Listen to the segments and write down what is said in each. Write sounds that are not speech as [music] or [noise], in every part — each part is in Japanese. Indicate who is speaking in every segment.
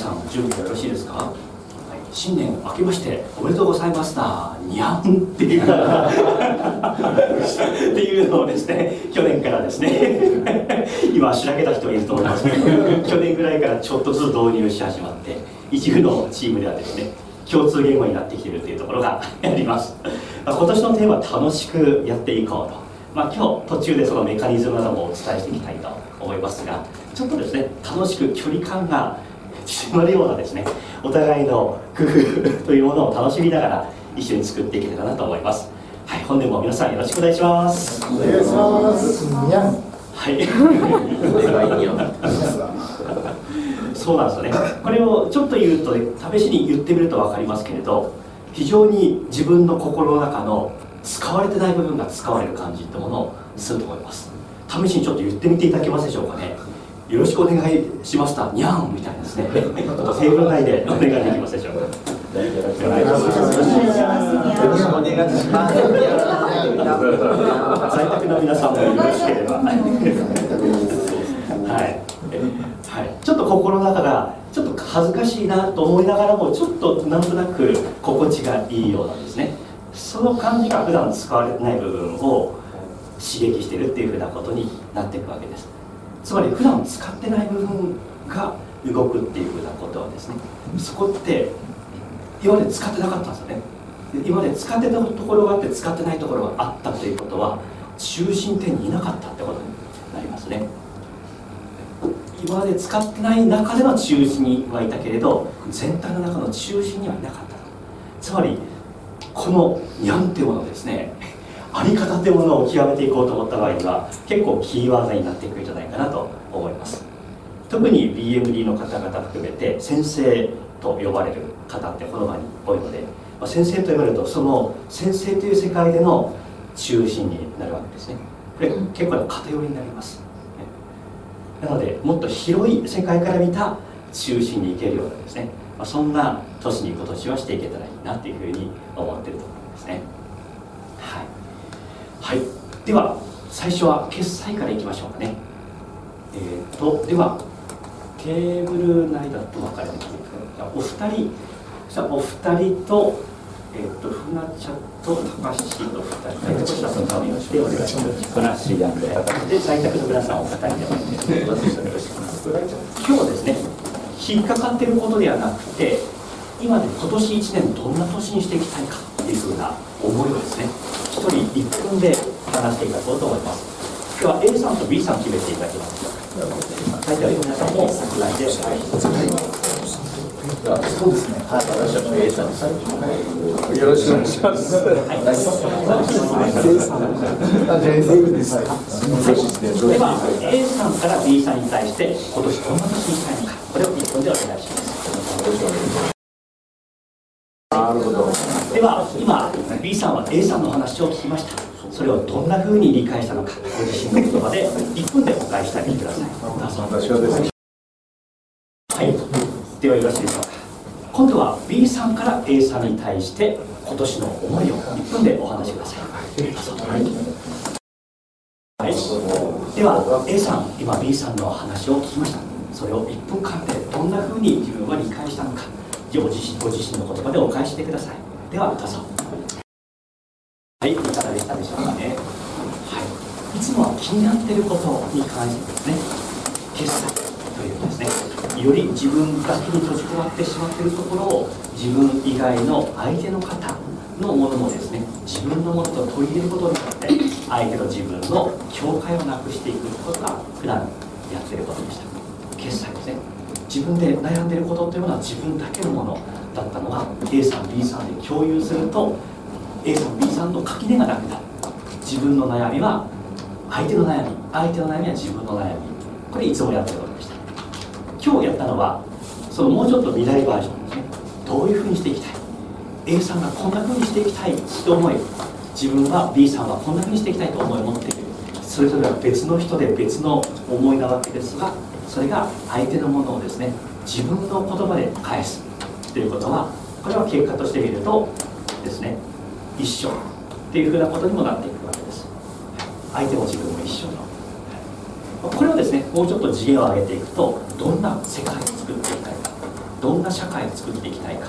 Speaker 1: さん準備よろしいですか、はい、新年明けましておめでとうございますなにゃんっていう。[laughs] っていうのをですね去年からですね。[laughs] 今しらけた人いると思いますけど [laughs] 去年ぐらいからちょっとずつ導入し始まって一部のチームではですね共通言語になってきているというところがあります。あ今年のテーマ楽しくやっていこうと。まあ、今日途中でそのメカニズムなどもお伝えしていきたいと思いますがちょっとですね楽しく距離感が縮まるようなですねお互いの工夫というものを楽しみながら一緒に作っていけたらなと思います。はい本年も皆さんよろしくお願いします。
Speaker 2: お願いします。
Speaker 1: はい。そうなんですよね。これをちょっと言うと、ね、試しに言ってみると分かりますけれど非常に自分の心の中の使われてない部分が使われる感じってものをすると思います。試しにちょっと言ってみていただけますでしょうかねよろしくお願いしました。にゃんみたいなですね。ちょっとテーブル内でお願いできますでしょうか。よろしくお願いします。在宅の皆さんもよろしければはい、はい、ちょっと心の中がちょっと恥ずかしいなと思いながらもちょっとなんとなく心地がいいようなんです。ねその感じが普段使われてない部分を刺激してるっていうふうなことになっていくわけです。つまり普段使ってない部分が動くっていうふうなことはですね。そこって今まで使ってなかったんですよね。今まで使ってたところがあって使ってないところがあったということは中心点にいなかったってことになりますね。今まで使ってない中での中心にはいたけれど全体の中の中心にはいなかったつまりこのにゃんっていうものですねあり方っていうものを極めていこうと思った場合には結構キーワードになっていくんじゃないかなと思います。特に BMD の方々含めて先生と呼ばれる方ってこの場に多いので、まあ、先生と呼ばれるとその先生という世界での中心になるわけですね。これ結構な偏りになります。なのでもっと広い世界から見た中心に行けるようなですね、まあ、そんな年に今年はしていけたらいいなっていうふうに思ってると思いますね。はい、はい、では最初は決済からいきましょうかね。えーと、ではテーブル内だと分かれてきてじゃお二人じゃお二人とえっ、ー、と船ちゃんと高橋と二人で下さんのよしてお願いします。船橋で在宅の皆さんお二人で今日はです。ね引っかかっていることではなくて今で今年1年どんな年にしていきたいかっていうふうな思いをですね1人1分で話していただこうと思いますでは A さんと B さん決めていただきますはいでは皆さんも拡大で、
Speaker 2: そうですね。はい、私は A さんです。よろしくお願いします。はい。
Speaker 1: では A さんから B さんに対して今年どんな年にしたいのか、これを1分でお願いします。なるほどでは今 B さんは A さんの話を聞きました。それをどんなふうに理解したのかご自身の言葉で1分でお返ししてあげてください。私はですねはい。ではよろしいでしょうか。今度は B さんから A さんに対して今年の思いを1分でお話しください、はい、では A さん今 B さんの話を聞きました。それを1分間でどんなふうに自分は理解したのかご自身ご自身の言葉でお返してくださいではどうぞ。はいいかがでしたでしょうかね。はい。いつもは気になっていることに関してですね決済というですね。より自分だけに閉じ込まってしまっているところを自分以外の相手の方のものもですね自分のものと取り入れることによって相手と自分の境界をなくしていくことが普段やっていることでした。決済ですね。自分で悩んでることというものは自分だけのもの。だったのが A さん B さんで共有すると A さん B さんの垣根がなくなる自分の悩みは相手の悩み相手の悩みは自分の悩み。これいつもやってることでした。今日やったのはそのもうちょっと未来バージョンですね。どういうふうにしていきたい？A さんがこんなふうにしていきたいと思い自分は B さんはこんなふうにしていきたいと思い持っている。それぞれは別の人で別の思いなわけですがそれが相手のものをですね自分の言葉で返す。ということはこれは結果として見るとですね一緒っていうふうなことにもなっていくわけです。相手も自分も一緒の。これをですねもうちょっと次元を上げていくとどんな世界を作っていきたいかどんな社会を作っていきたいか、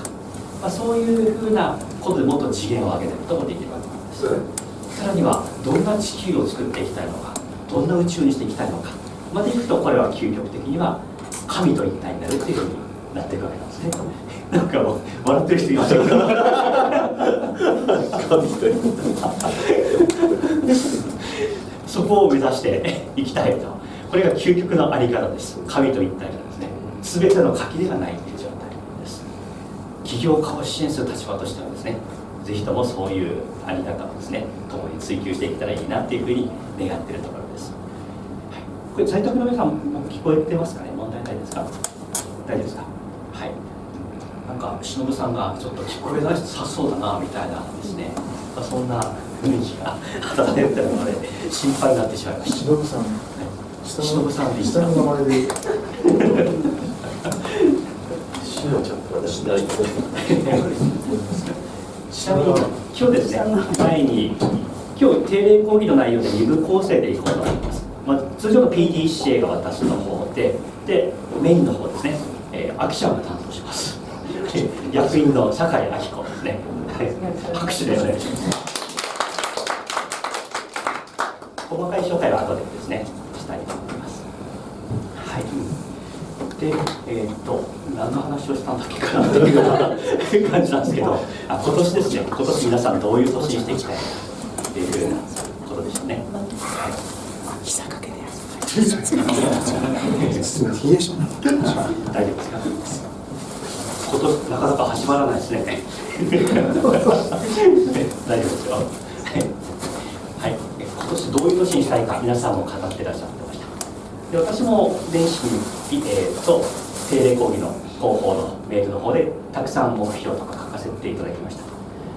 Speaker 1: まあ、そういうふうなことでもっと次元を上げてることもできるわけなんです。さらにはどんな地球を作っていきたいのかどんな宇宙にしていきたいのかまでいくとこれは究極的には神と一体になるっていうふうになっていくわけなんですね。なんか笑ってる人いましたけど神そこを目指していきたいとこれが究極のあり方です神と一体なんですね全ての垣根がないという状態です起業家を支援する立場としてはですねぜひともそういうあり方をですね共に追求していけたらいいなっていうふうに願っているところです、はい、これ在宅の皆さん聞こえてますかね問題ないですか大丈夫ですかか忍さんがちょっと聞こえなさそうだなみたいなですね。そんな雰囲気が働いてるので心配になってしまいました。
Speaker 3: 忍さん、はい、
Speaker 1: 忍さんで
Speaker 3: 下の名前で。
Speaker 2: しのちゃんと私大好
Speaker 1: ちなみに今日ですね前に今日定例講義の内容で2部構成でいこうと思います、まあ、通常の PDCA が私の方ででメインの方ですね、えー、秋ちゃんが担当します役員の酒井明子ですね、はい、拍手でお願いします細かい紹介は後でですねしたい。と思いますはい。でえー、っと何の話をしたんだっけかなという感じなんですけどあ今年ですね。今年皆さんどういう年にしていきたいっていうことでしょうね、はい。
Speaker 3: 膝掛けで [laughs] 大丈夫です
Speaker 1: か？今年なかなか始まらないですね。[laughs] 大丈夫ですよ。はい、今年どういう年にしたいか皆さんも語ってらっしゃってました。で私も年始に、えー、と定例講義の広報のメールの方でたくさん目標とか書かせていただきました。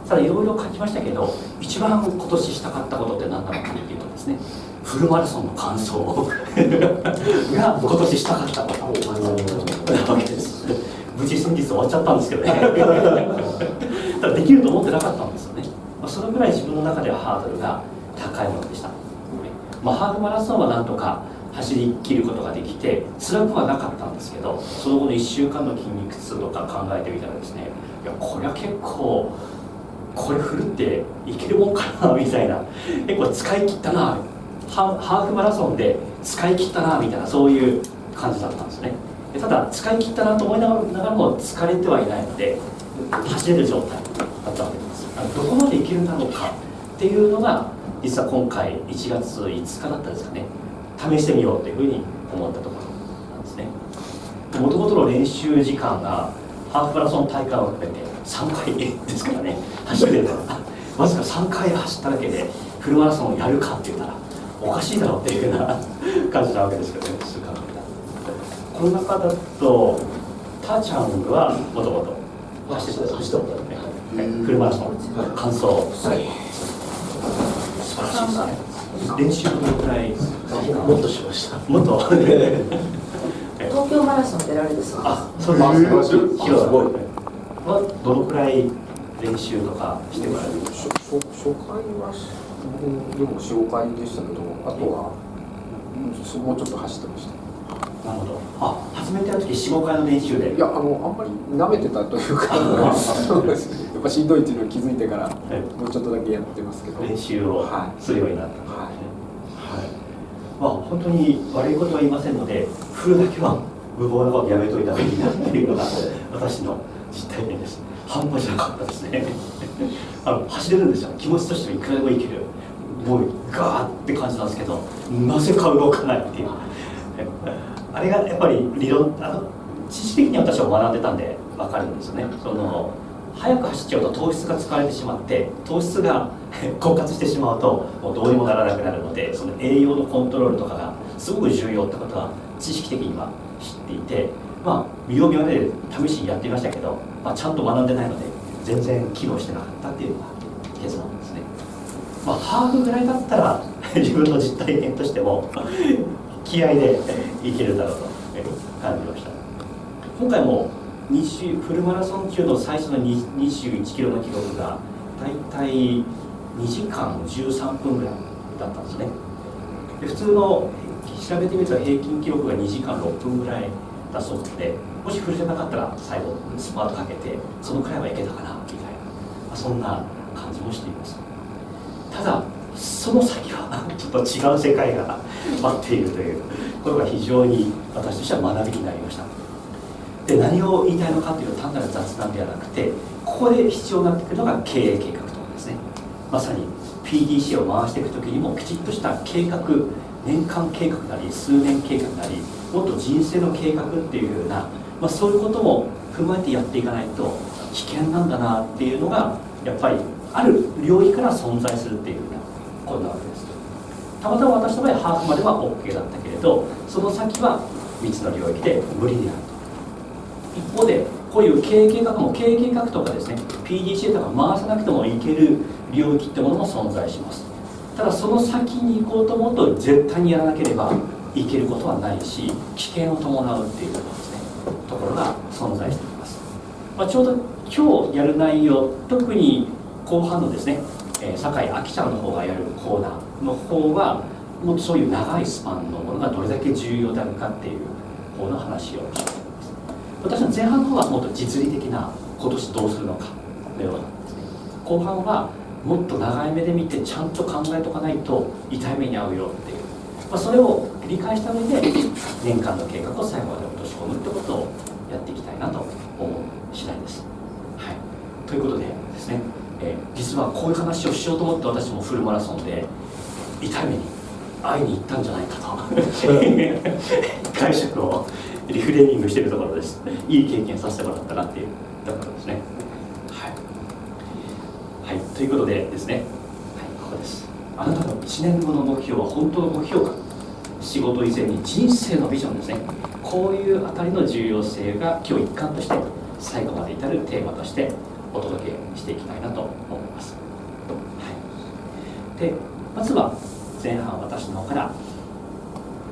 Speaker 1: ただいろいろ書きましたけど一番今年したかったことって何なのかっていうとですねフルマラソンの完走 [laughs] が今年したかったこと。なわけです無事先日終わっちゃったんですけどね。[laughs] ただできると思ってなかったんですよね、まあ、そのぐらい自分の中ではハードルが高いものでした、まあ、ハーフマラソンはなんとか走り切ることができて辛くはなかったんですけどその後の1週間の筋肉痛とか考えてみたらですねいやこれは結構これ振るっていけるもんかなみたいな。[laughs] 結構使い切ったなハーフマラソンで使い切ったなみたいなそういう感じだったんですね。ただ使い切ったなと思いながらも疲れてはいないので走れる状態だったわけです。どこまでいけるんだろうかっていうのが実は今回1月5日だったんですかね。試してみようというふうに思ったところなんですね。もともとの練習時間がハーフマラソン大会を含めて3回ですからね走ってたらわずか3回走っただけでフルマラソンをやるかって言ったらおかしいだろうっていうような感じなわけですけどねこの中だとたーちゃんはもともと走ってた走ったことあるね、フルマラソン完走、はい、素晴らしいですね。練習どのくらい
Speaker 2: もっとしました。
Speaker 1: もっと。[laughs]
Speaker 4: 東京マラソン出られるです。
Speaker 1: あそうです。すごいはどのくらい練習とかしてもらえる
Speaker 3: 初初回はでも45回でしたけどあとはもうちょっと走ってました
Speaker 1: なるほど。あ、初めてやる時四五回の練習で？
Speaker 3: いや、あの、あんまり舐めてたというか。やっぱしんどいっていうのを気づいてから、もうちょっとだけやってますけど。
Speaker 1: 練習をするようになった。はい。はい。まあ、本当に悪いことは言いませんので、振るだけは無謀なことやめといた方がいいなっていうのが [laughs] 私の実体験です。半端じゃなかったですね。[laughs] あの走れるんですよ。気持ちとしてはいくらでもいける。もうガーって感じなんですけど、なぜか動かないっていう。あれがやっぱり理論あの知識的に私は学んでたんで分かるんですよね。その早く走っちゃうと糖質が使われてしまって糖質が [laughs] 枯渇してしまうともうどうにもならなくなるのでその栄養のコントロールとかがすごく重要ってことは知識的には知っていてまあ見よう見まねで試しにやってみましたけど、まあ、ちゃんと学んでないので全然機能してなかったっていうのが結論ですね。まあハーフぐらいだったら [laughs] 自分の実体験としても気合でいけるだろうと感じました。今回も20フルマラソン中の最初の21キロの記録が大体2時間13分ぐらいだったんですね。で普通の調べてみると平均記録が2時間6分ぐらいたそうなのでもし振れてなかったら最後スパートかけてそのくらいはいけたかなみたいな、ま、そんな感じもしています。ただその先はちょっと違う世界が待っているということが非常に私としては学びになりました。で何を言いたいのかというと単なる雑談ではなくてここで必要になってくるのが経営計画とかですね。まさに PDC を回していく時にもきちっとした計画年間計画なり数年計画なりもっと人生の計画っていうような、まあ、そういうことも踏まえてやっていかないと危険なんだなっていうのがやっぱりある領域から存在するっていうようなことなわけですたまたま私の場合ハーフまでは OK だったけれどその先は3つの領域で無理であると。一方でこういう経営計画も経営計画とかですね PDCA とか回さなくてもいける領域ってものも存在します。ただその先に行こうと思うと絶対にやらなければいけることはないし危険を伴うっていうですね。ところが存在しています、まあ、ちょうど今日やる内容特に後半のですね、えー、酒井明ちゃんの方がやるコーナーの方はもっとそういう長いスパンのものがどれだけ重要であるかっていう方の話をしています私の前半の方はもっと実利的な今年どうするのかのようなですね後半はもっと長い目で見てちゃんと考えとかないと痛い目に遭うよっていう、まあ、それを理解した上で年間の計画を最後まで落とし込むってことをやっていきたいなと思う次第です。はい、ということでですね、えー、実はこういう話をしようと思って私もフルマラソンで痛い目に会いに行ったんじゃないかと。[laughs] 解釈をリフレーミングしてるところです。いい経験させてもらったなっていうところですね。はい、はい、ということでですね、はい、ここです。あなたの1年後の目標は本当の目標か。仕事以前に人生のビジョンですね。こういうあたりの重要性が今日一貫として最後まで至るテーマとしてお届けしていきたいなと思います、はい、でまずは前半私の方から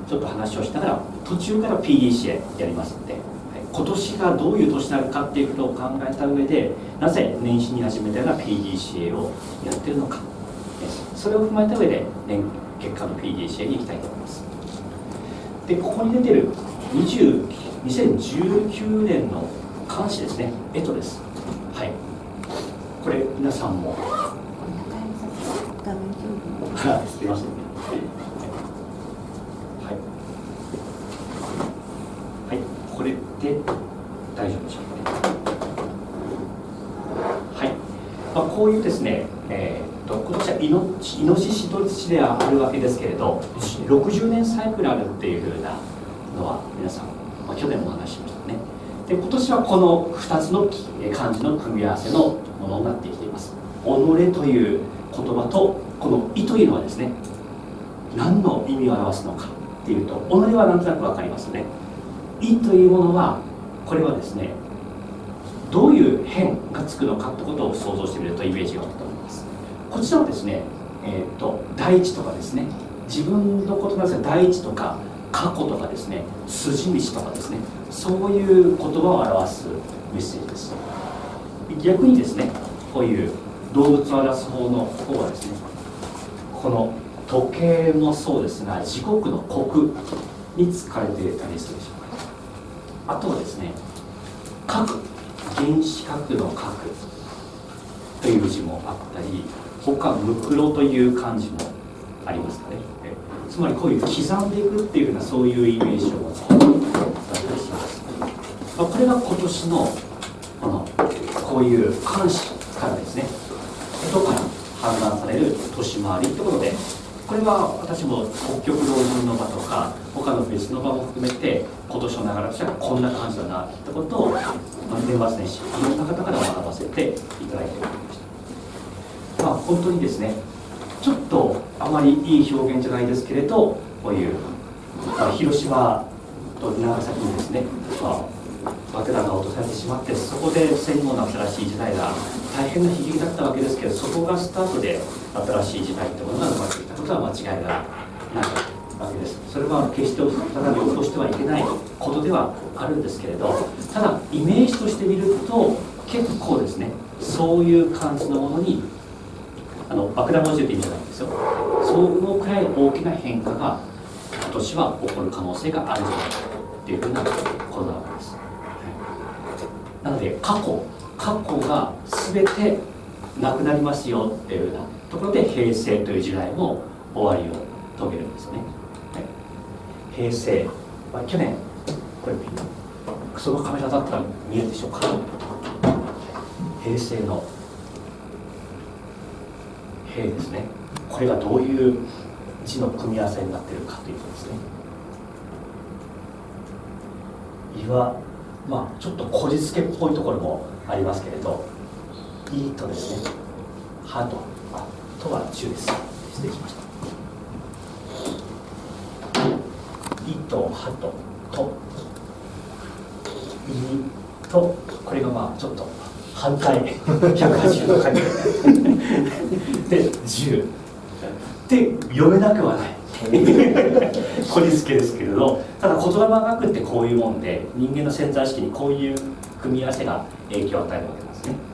Speaker 1: ちょっと話をしながら途中から PDCA やりますので、はい、今年がどういう年になるかっていうことを考えた上でなぜ年始に始めたような PDCA をやってるのか。それを踏まえた上で年結果の PDCA に行きたいと思います。でここに出てる20 2019年の監視ですね。えとです。これ皆さんも。す。みません。これで大丈夫でしょうかはい、まあ、こういうですね、えーと、今年はイノイノシシと土ではあるわけですけれど60年サイクルあるっていうふうなのは皆さん、まあ、去年もお話ししましたね。で今年はこの2つの漢字の組み合わせのものになってきています。己という言葉とこの「意」というのはですね何の意味を表すのかっていうと己はなんとなく分かりますね。意というものはこれはですねどういう変がつくのかってことを想像してみるとイメージが湧くと思います。こちらはですね、えーと、第一とかですね自分のことなんですが第一とか過去とかですね筋道とかですねそういう言葉を表すメッセージです。逆にですねこういう動物を表す方の方はですねこの時計もそうですが時刻の刻に使われていたりするでしょう。かあとはですね核原子核の核という字もあったり他ムクロという漢字もありますかね。つまりこういう刻んでいくっていうようなそういうイメージを持つことだったりします。まこれが今年のこのこういう漢詩からですね音から判断される年回りということでこれは私も北極老人の場とか他の別の場も含めて今年の流れとしてはこんな感じだなってことを、年末年始いろんな方から学ばせていただいておりましたまあ本当にですねちょっとあまりいい表現じゃないですけれどこういう、まあ、広島と長崎にですね、まあ爆弾が落とされてしまってそこで戦後の新しい時代が大変な悲劇だったわけですけどそこがスタートで新しい時代ってものが生まれてきたことは間違いがないわけですそれは決して再び起こしてはいけないことではあるんですけれどただイメージとして見ると結構ですねそういう感じのものにあの爆弾文字って意味じゃないんですよ。そのくらい大きな変化が今年は起こる可能性があるんじゃないかっていうふうなことなわけです、なので過去過去が全てなくなりますよっていうようなところで平成という時代も終わりを遂げるんですよね、はい、平成は去年これそのカメラだったら見えるでしょうか。平成の平ですね。これがどういう字の組み合わせになっているかということですね。岩まあちょっとこじつけっぽいところもありますけれど「いいとですね「は」と「あと」は中です失礼しました「い」と「は」と「と」「い」とこれがまあちょっと反対180度回転。で10で読めなくはない。こじつけですけれどただ言葉が学ってこういうもんで人間の潜在意識にこういう組み合わせが影響を与えるわけなんですね。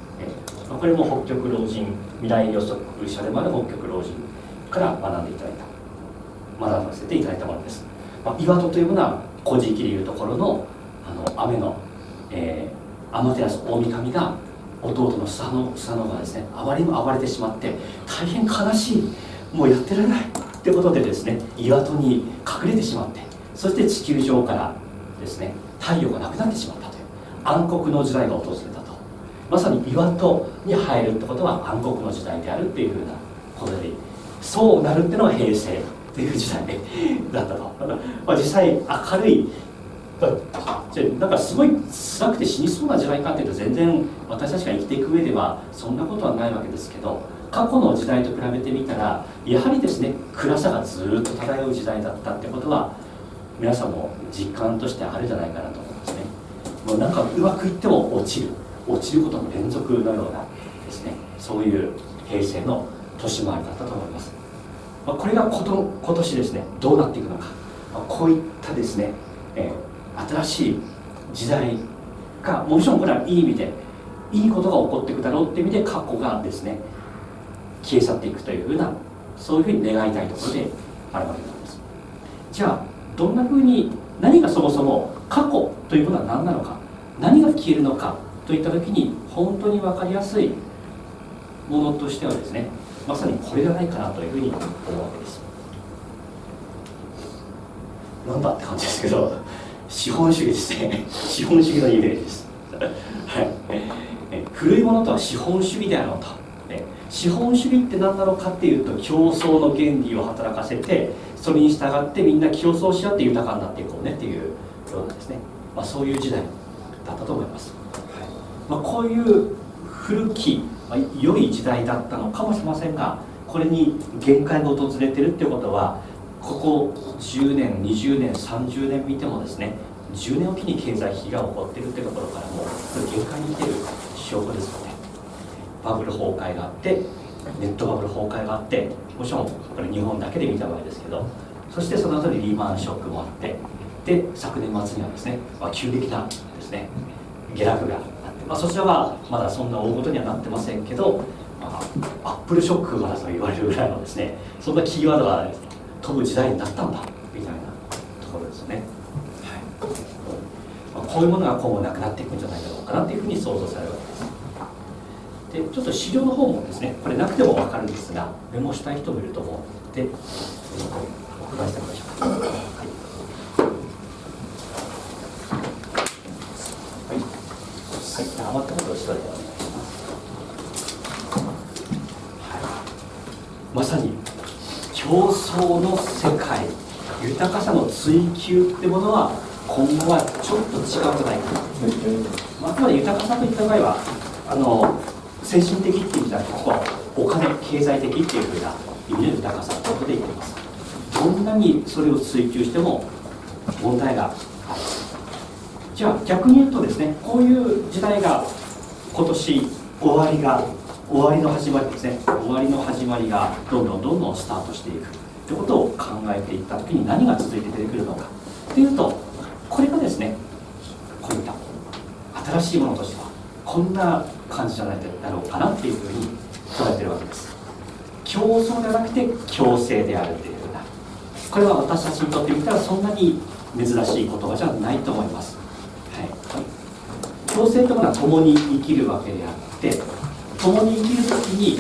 Speaker 1: これも北極老人未来予測者でもある北極老人から学んでいただいた学ばせていただいたものです、まあ、岩戸というものは「古事記」でいうところのあの雨の、えー、天照大神が弟のスサノスサノがですねあまりにも暴れてしまって大変悲しいもうやってられない。ってことでですね岩戸に隠れてしまってそして地球上からですね太陽がなくなってしまったという暗黒の時代が訪れたと。まさに岩戸に入るってことは暗黒の時代であるっていうふうなことでそうなるっていうのが平成っていう時代 [laughs] だったと、まあ、実際明るいじゃなんかすごい辛くて死にそうな時代かっていうと全然私たちが生きていく上ではそんなことはないわけですけど過去の時代と比べてみたらやはりですね暗さがずっと漂う時代だったってことは皆さんも実感としてあるんじゃないかなと思うんですね。もうなんかうまくいっても落ちる。落ちることの連続のようなですねそういう平成の年回りだったと思います、ま、これがこと今年ですねどうなっていくのか、ま、こういったですね、えー新しい時代がもちろんこれはいい意味でいいことが起こっていくだろうって意味で過去がですね消え去っていくというふうなそういうふうに願いたいところであるわけなんです。じゃあどんなふうに何がそもそも過去というものは何なのか何が消えるのかといった時に本当に分かりやすいものとしてはですねまさにこれじゃないかなというふうに思うわけです。なんだって感じですけど資本主義ですね。資本主義のイメージです、はい、古いものとは資本主義であろうと、ね、資本主義って何なのかっていうと競争の原理を働かせてそれに従ってみんな競争し合って豊かになっていこうねっていうようなですね、まあ、そういう時代だったと思います、はい。まあ、こういう古き、まあ、良い時代だったのかもしれませんがこれに限界が訪れてるっていうことはここ10年20年30年見てもですね10年おきに経済危機が起こっているってところからも限界に来ている証拠ですのでバブル崩壊があってネットバブル崩壊があってもちろんこれ日本だけで見た場合ですけどそしてその後にリーマンショックもあってで昨年末にはですね、まあ、急激なですね下落があって、まあ、そちらはまだそんな大ごとにはなってませんけど、まあ、アップルショックまだと言われるぐらいのですねそんなキーワードが飛ぶ時代になったんだみたいなところですよね、はい。まあ、こういうものが今後なくなっていくんじゃないだろうかなというふうに想像されるわけです。でちょっと資料の方もですねこれなくても分かるんですがメモしたい人もいると思う。のでお伺いしてみましょう。か、はい。はい、余ったことをしといてお願いします、はい、まさに競争の世界。豊かさの追求ってものは今後はちょっと違うんじゃないかな、まあ、あくまで豊かさといった場合はあの精神的っていう意味じゃなくてここはお金経済的っていうふうな意味で豊かさということで言ってます。どんなにそれを追求しても問題がある。じゃあ逆に言うとですねこういう時代が今年終わりが終わりの始まりですね。終わりの始まりがどんどんどんどんスタートしていくということを考えていった時に何が続いて出てくるのかというとこれがですねこういった新しいものとしてはこんな感じじゃないだろうかなっていうふうに捉えてるわけです。競争ではなくて共生であるっていうふうな。これは私たちにとってみたらそんなに珍しい言葉じゃないと思います、はい、共生というのは共に生きるわけであって共に生きる時に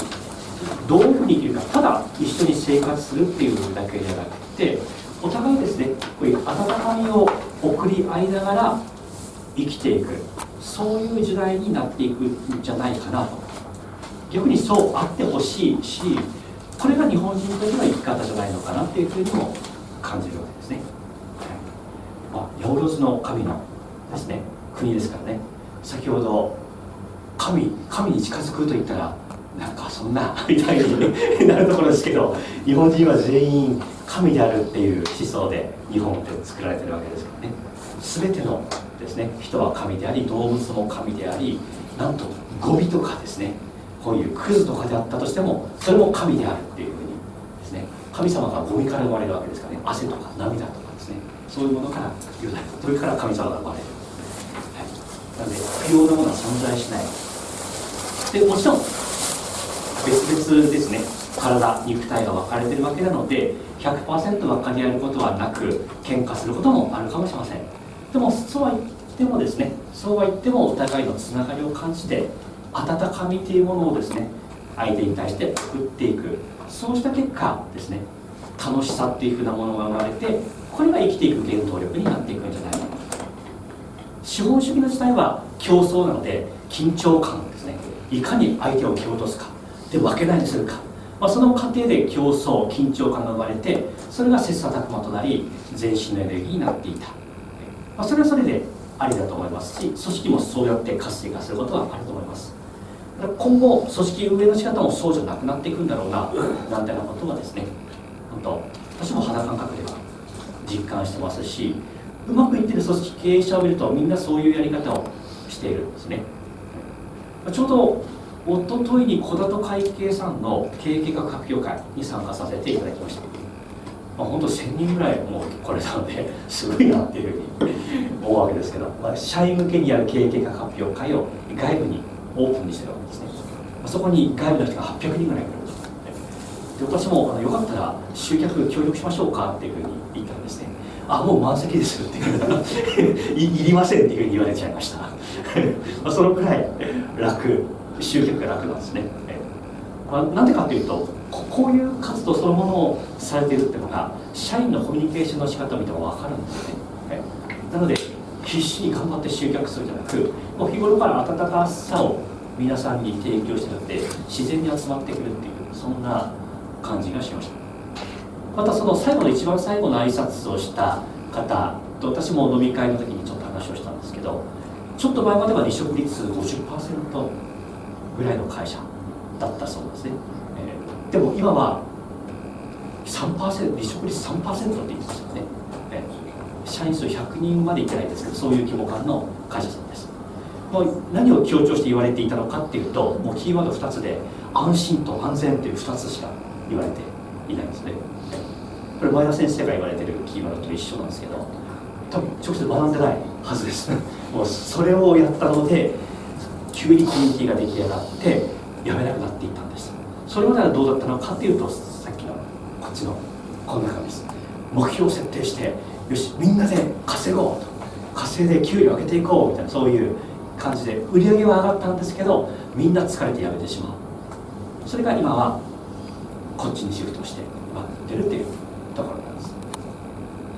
Speaker 1: どういうふうに生きるかただ一緒に生活するっていうだけじゃなくてお互いですねこういう温かみを送り合いながら生きていく。そういう時代になっていくんじゃないかなと。逆にそうあってほしいしこれが日本人としての生き方じゃないのかなっていうふうにも感じるわけですね、はい。まあ、八百万の神のですね国ですからね。先ほど神神に近づくと言ったらなんかそんな [laughs] みたいになるところですけど日本人は全員神であるっていう思想で日本って作られてるわけですからね。全てのですね。人は神であり動物も神でありなんと語尾とかですね。こういうクズとかであったとしてもそれも神であるっていうふうにですね。神様が語尾から生まれるわけですからね。汗とか涙とかですね。そういうものから由来それから神様が生まれる、はい、なので不要なものは存在しない。でもちろん別々ですね。体肉体が分かれてるわけなので100%分かり合えることはなく喧嘩することもあるかもしれません。でもそうは言ってもですねそうは言ってもお互いのつながりを感じて温かみというものをですね相手に対して作っていく。そうした結果ですね楽しさっていうふうなものが生まれてこれが生きていく原動力になっていくんじゃないか。な資本主義の時代は競争なので緊張感ですね。いかに相手を蹴落とすか。で負けないにするか、まあ、その過程で競争緊張感が生まれてそれが切磋琢磨となり全身のエネルギーになっていた、まあ、それはそれでありだと思いますし組織もそうやって活性化することはあると思います。今後組織運営の仕方もそうじゃなくなっていくんだろうな [laughs] なんてなことはですね本当私も肌感覚では実感してますしうまくいってる組織経営者を見るとみんなそういうやり方をしているんですね。ちょうど一昨日に小田と会計さんの経営計画発表会に参加させていただきました、まあ、本当1000人ぐらいもう来れたので [laughs] すごいなっていうふうに思うわけですけど、まあ、社員向けにやる経営計画発表会を外部にオープンにしてるわけですね。まあそこに外部の人が800人ぐらい来るんですで私もあのよかったら集客協力しましょうかっていうふうに言ったんですね。あもう満席ですっていう [laughs] い [laughs] いりませんっていうふうに言われちゃいました。まあそのくらい楽集客が楽なんですね、まあ、なんでかというとこういう活動そのものをされているっていうのが社員のコミュニケーションの仕方を見ても分かるんですね。なので必死に頑張って集客するんじゃなくもう日頃から温かさを皆さんに提供してるって自然に集まってくるっていうそんな感じがしました。またその最後の一番最後の挨拶をした方と私も飲み会の時にちょっと話をしたんですけどちょっと前までは離職率50%ぐらいの会社だったそうですね、でも今は3%離職率3%って言いますよね、えー、社員数100人までいってないんですけどそういう規模感の会社さんです。もう何を強調して言われていたのかっていうともうキーワード2つで安心と安全っていう2つしか言われていないんですね。これ前田先生が言われてるキーワードと一緒なんですけど多分直接学んでないはずです。[laughs] もうそれをやったので急にコミュニティが出来上がってやめなくなっていったんです。それまではどうだったのかっていうとさっきのこっちのこんな感じです目標を設定してよしみんなで稼ごうと稼いで給料上げていこうみたいなそういう感じで売り上げは上がったんですけどみんな疲れてやめてしまう。それが今はこっちにシフトして今出るっていうところなんです。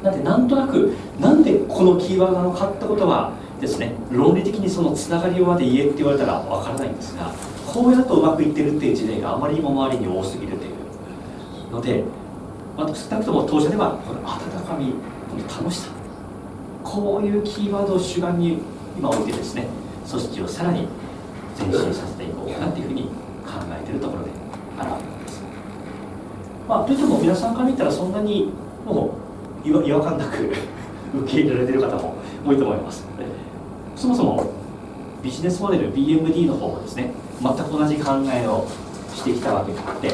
Speaker 1: なんでなんとなくなんでこのキーワードなのかってことはですね論理的にそのつながりをまで言えって言われたらわからないんですがこうやるとうまくいってるっていう事例があまりにも周りに多すぎるというので、まあ、少なくとも当社ではこの温かみこの楽しさこういうキーワードを主眼に今置いてですね組織をさらに前進させていこうかなというふうに考えているところであるわけです。まあ、といっても皆さんから見たらそんなにもう違和感なく受け入れられている方も多いと思います。そもそもビジネスモデル BMD の方もですね全く同じ考えをしてきたわけであって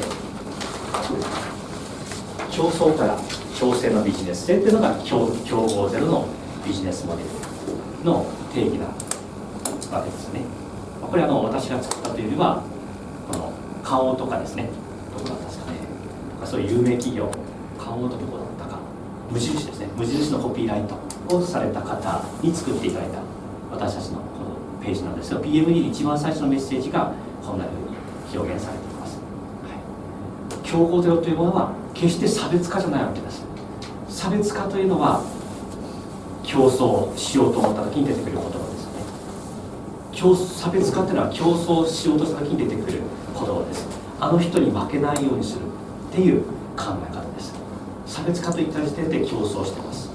Speaker 1: 競争から調整のビジネス性というのが競合ゼロのビジネスモデルの定義なわけですね。これあの私が作ったというよりはこの顔とかですねどこだったんですかね。そういう有名企業顔とどこだったか無印ですね。無印のコピーライトをされた方に作っていただいた私たちのページなんですが PMD で一番最初のメッセージがこんなふうに表現されています、はい、競合ゼロというものは決して差別化じゃないわけです。差別化というのは競争しようと思った時に出てくる言葉ですよね。競差別化というのは競争しようとした時に出てくる言葉です。あの人に負けないようにするっていう考え方です。差別化といった時点で競争してます。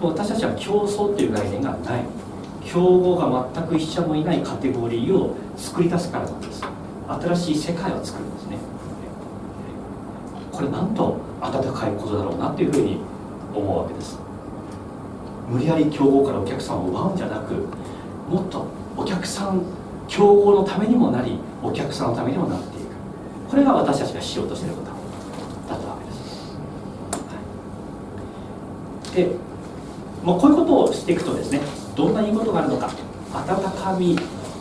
Speaker 1: 私たちは競争という概念がない。競合が全く一社もいないカテゴリーを作り出すからなんです。新しい世界を作るんですね。これなんと温かいことだろうなというふうに思うわけです。無理やり競合からお客さんを奪うんじゃなくもっとお客さん競合のためにもなりお客さんのためにもなっていく。これが私たちがしようとしていることだったわけです、はい、で、まあ、こういうことをしていくとですねどんないいことがあるのか温かみ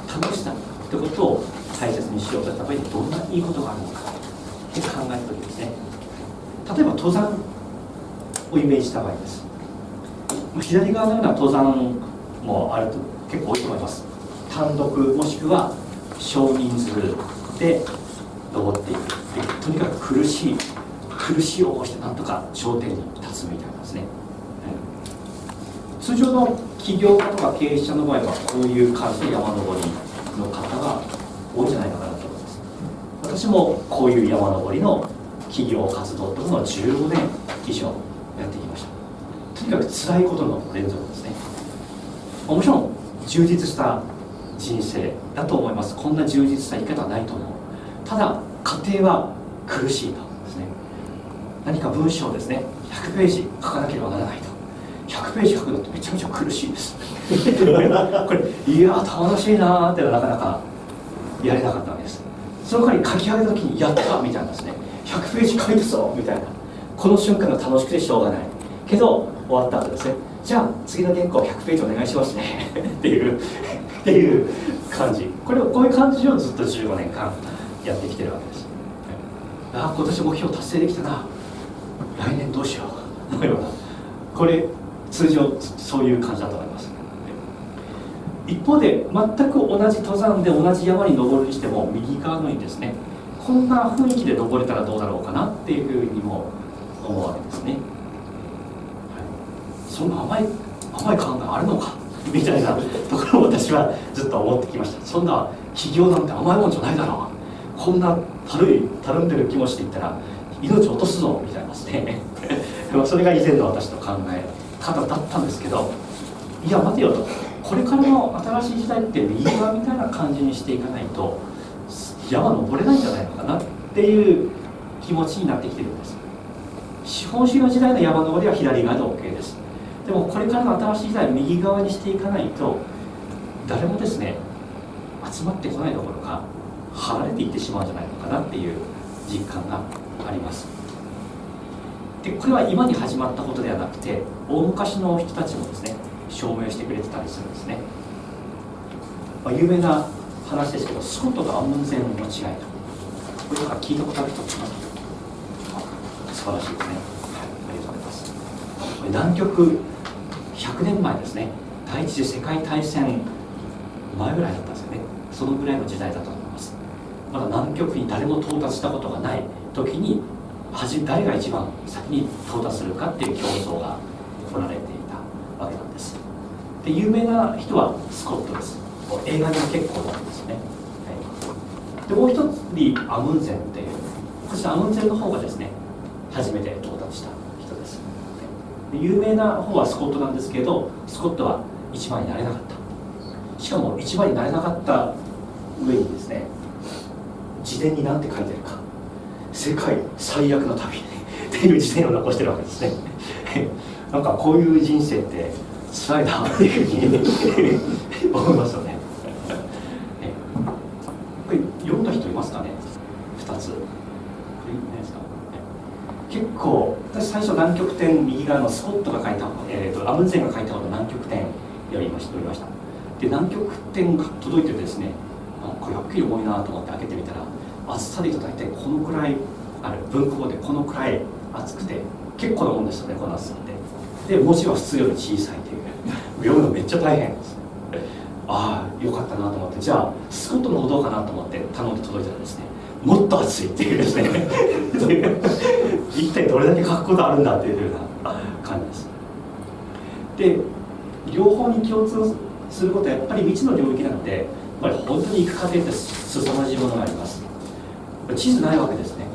Speaker 1: 楽しさということを大切にしようとした場合にどんないいことがあるのかって考えた時ですね。例えば登山をイメージした場合です。左側のような登山もあると結構多いと思います。単独もしくは少人数で登っていくとにかく苦しい苦しい思いしてなんとか頂点に立つみたいなんですね、通常の起業家とか経営者の場合はこういう感じで山登りの方が多いんじゃないかなと思います。私もこういう山登りの企業活動というのを15年以上やってきました。とにかく辛いことの連続ですね。もちろん充実した人生だと思い。ますこんな充実した生き方はないと思う。ただ家庭は苦しいとですね。何か文章ですね100ページ書かなければならないと。100ページ書くのってめちゃめちゃ苦しいです。[laughs] これいや楽しいなーってなかなかやれなかったわけです。その代わり書き上げた時にやったみたいなですね。100ページ書いてぞみたいな。この瞬間が楽しくてしょうがない。けど終わった後ですね。じゃあ次の原稿100ページお願いしますね。[laughs] っていうっていう感じ。これをこういう感じをずっと15年間やってきてるわけです。ああ今年目標達成できたな。来年どうしよう。のようなこれ通常そういう感じだと思います。一方で全く同じ登山で同じ山に登るにしても右側のにですねこんな雰囲気で登れたらどうだろうかなっていうふうにも思うわけですね、はい、そんな甘い甘い考えあるのか？[laughs] みたいなところを私はずっと思ってきました。そんな起業なんて甘いもんじゃないだろう。こんなたるいたるんでる気持ちで言ったら命落とすぞみたいなですね。[laughs] それが以前の私の考え方だったんですけどいや待てよと。これからの新しい時代って右側みたいな感じにしていかないと山登れないんじゃないのかなっていう気持ちになってきてるんです。資本主義の時代の山登りは左側で OK です。でもこれからの新しい時代右側にしていかないと誰もですね集まってこないどころか離れていってしまうんじゃないのかなっていう実感があります。でこれは今に始まったことではなくて大昔の人たちもですね証明してくれてたりするんですね、まあ、有名な話ですけどスコットとアムンゼンの違いと。これとか聞いたことある人います素晴らしいですね、はい、ありがとうございます。これ南極100年前ですね。第一次世界大戦前ぐらいだったんですよね。そのぐらいの時代だと思います。まだ南極に誰も到達したことがない時に誰が一番先に到達するかっていう競争が行われていたわけなんです。で有名な人はスコットです。映画にも結構なんですね、はい、でもう一つにアムンゼンっていうそしてアムンゼンの方がですね初めて到達した人です。で有名な方はスコットなんですけどスコットは一番になれなかった。しかも一番になれなかった上にですね自伝に何て書いてるか。世界最悪の旅っていう時点を残してるわけですね。[laughs] なんかこういう人生って辛いなっていうふうに思いますよね。これ読んだ人いますかね？2つ。これないですか？結構私最初南極点右側のスコットが書いた、えーと、アムンゼンが書いたほど南極点読みましたました。で南極点が届いてですねあこれはっきり重いなと思って開けてみたら厚さでいただいてこのくらいある文庫でこのくらい厚くて結構なもんですよねこの厚さって。で文字は普通より小さいという。読むのめっちゃ大変です。ああよかったなと思って。じゃあスコットの方どうかなと思って頼んで届いたらですねもっと暑いっていうですね。一体どれだけ書くことあるんだっていうような感じです。で両方に共通することはやっぱり未知の領域なのでやっぱり本当に行く過程って凄まじいものがあります。地図ないわけですね。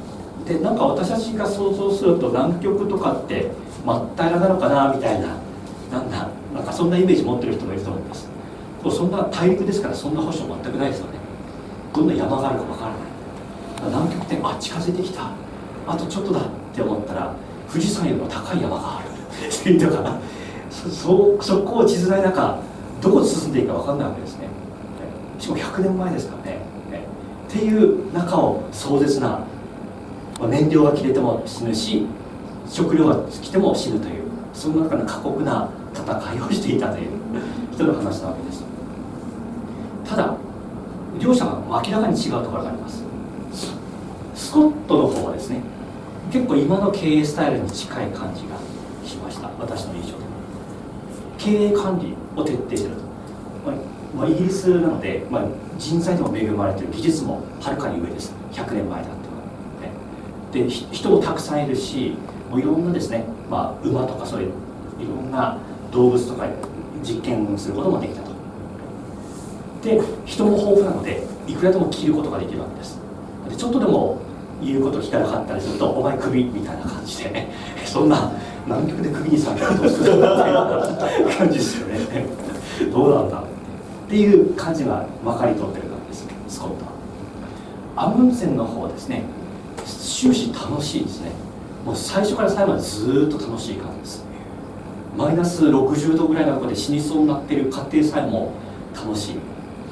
Speaker 1: でなんか私たちが想像すると南極とかって真っ平らなのかなみたいななんだなんかそんなイメージ持ってる人もいると思います。でもそんな大陸ですからそんな保証全くないですよね。どんな山があるかわからない。南極点あ近づいてきた。あとちょっとだって思ったら富士山よりも高い山がある。っていうとかそそそこを地図ない中どこ進んでいいか分かんないわけですね。しかも100年前ですからね。っていう中を壮絶なま燃料が切れても死ぬし食料が尽きても死ぬというその中の過酷な戦いをしていたという人の話なわけです。ただ両者が明らかに違うところがあります。スコットの方はですね結構今の経営スタイルに近い感じがしました。私の印象で経営管理を徹底してると、まあ、イギリスなので、まあ、人材でも恵まれてる技術もはるかに上です。100年前だって、で人もたくさんいるしもういろんなですね、まあ、馬とかそういういろんな動物とか実験することもできたと。で人も豊富なのでいくらでも切ることができるわけです。でちょっとでも言うこと聞かなかったりすると「お前クビ」みたいな感じで、ね、[laughs] そんな南極でクビにされたらどうするみたいな感じですよね。どうなんだ？っていう感じがまかり通ってるわけですスコットは。アムンセンの方はですね終始楽しいですね。もう最初から最後までずっと楽しい感じです。マイナス60度ぐらいのとこで死にそうになっている過程さえも楽しい。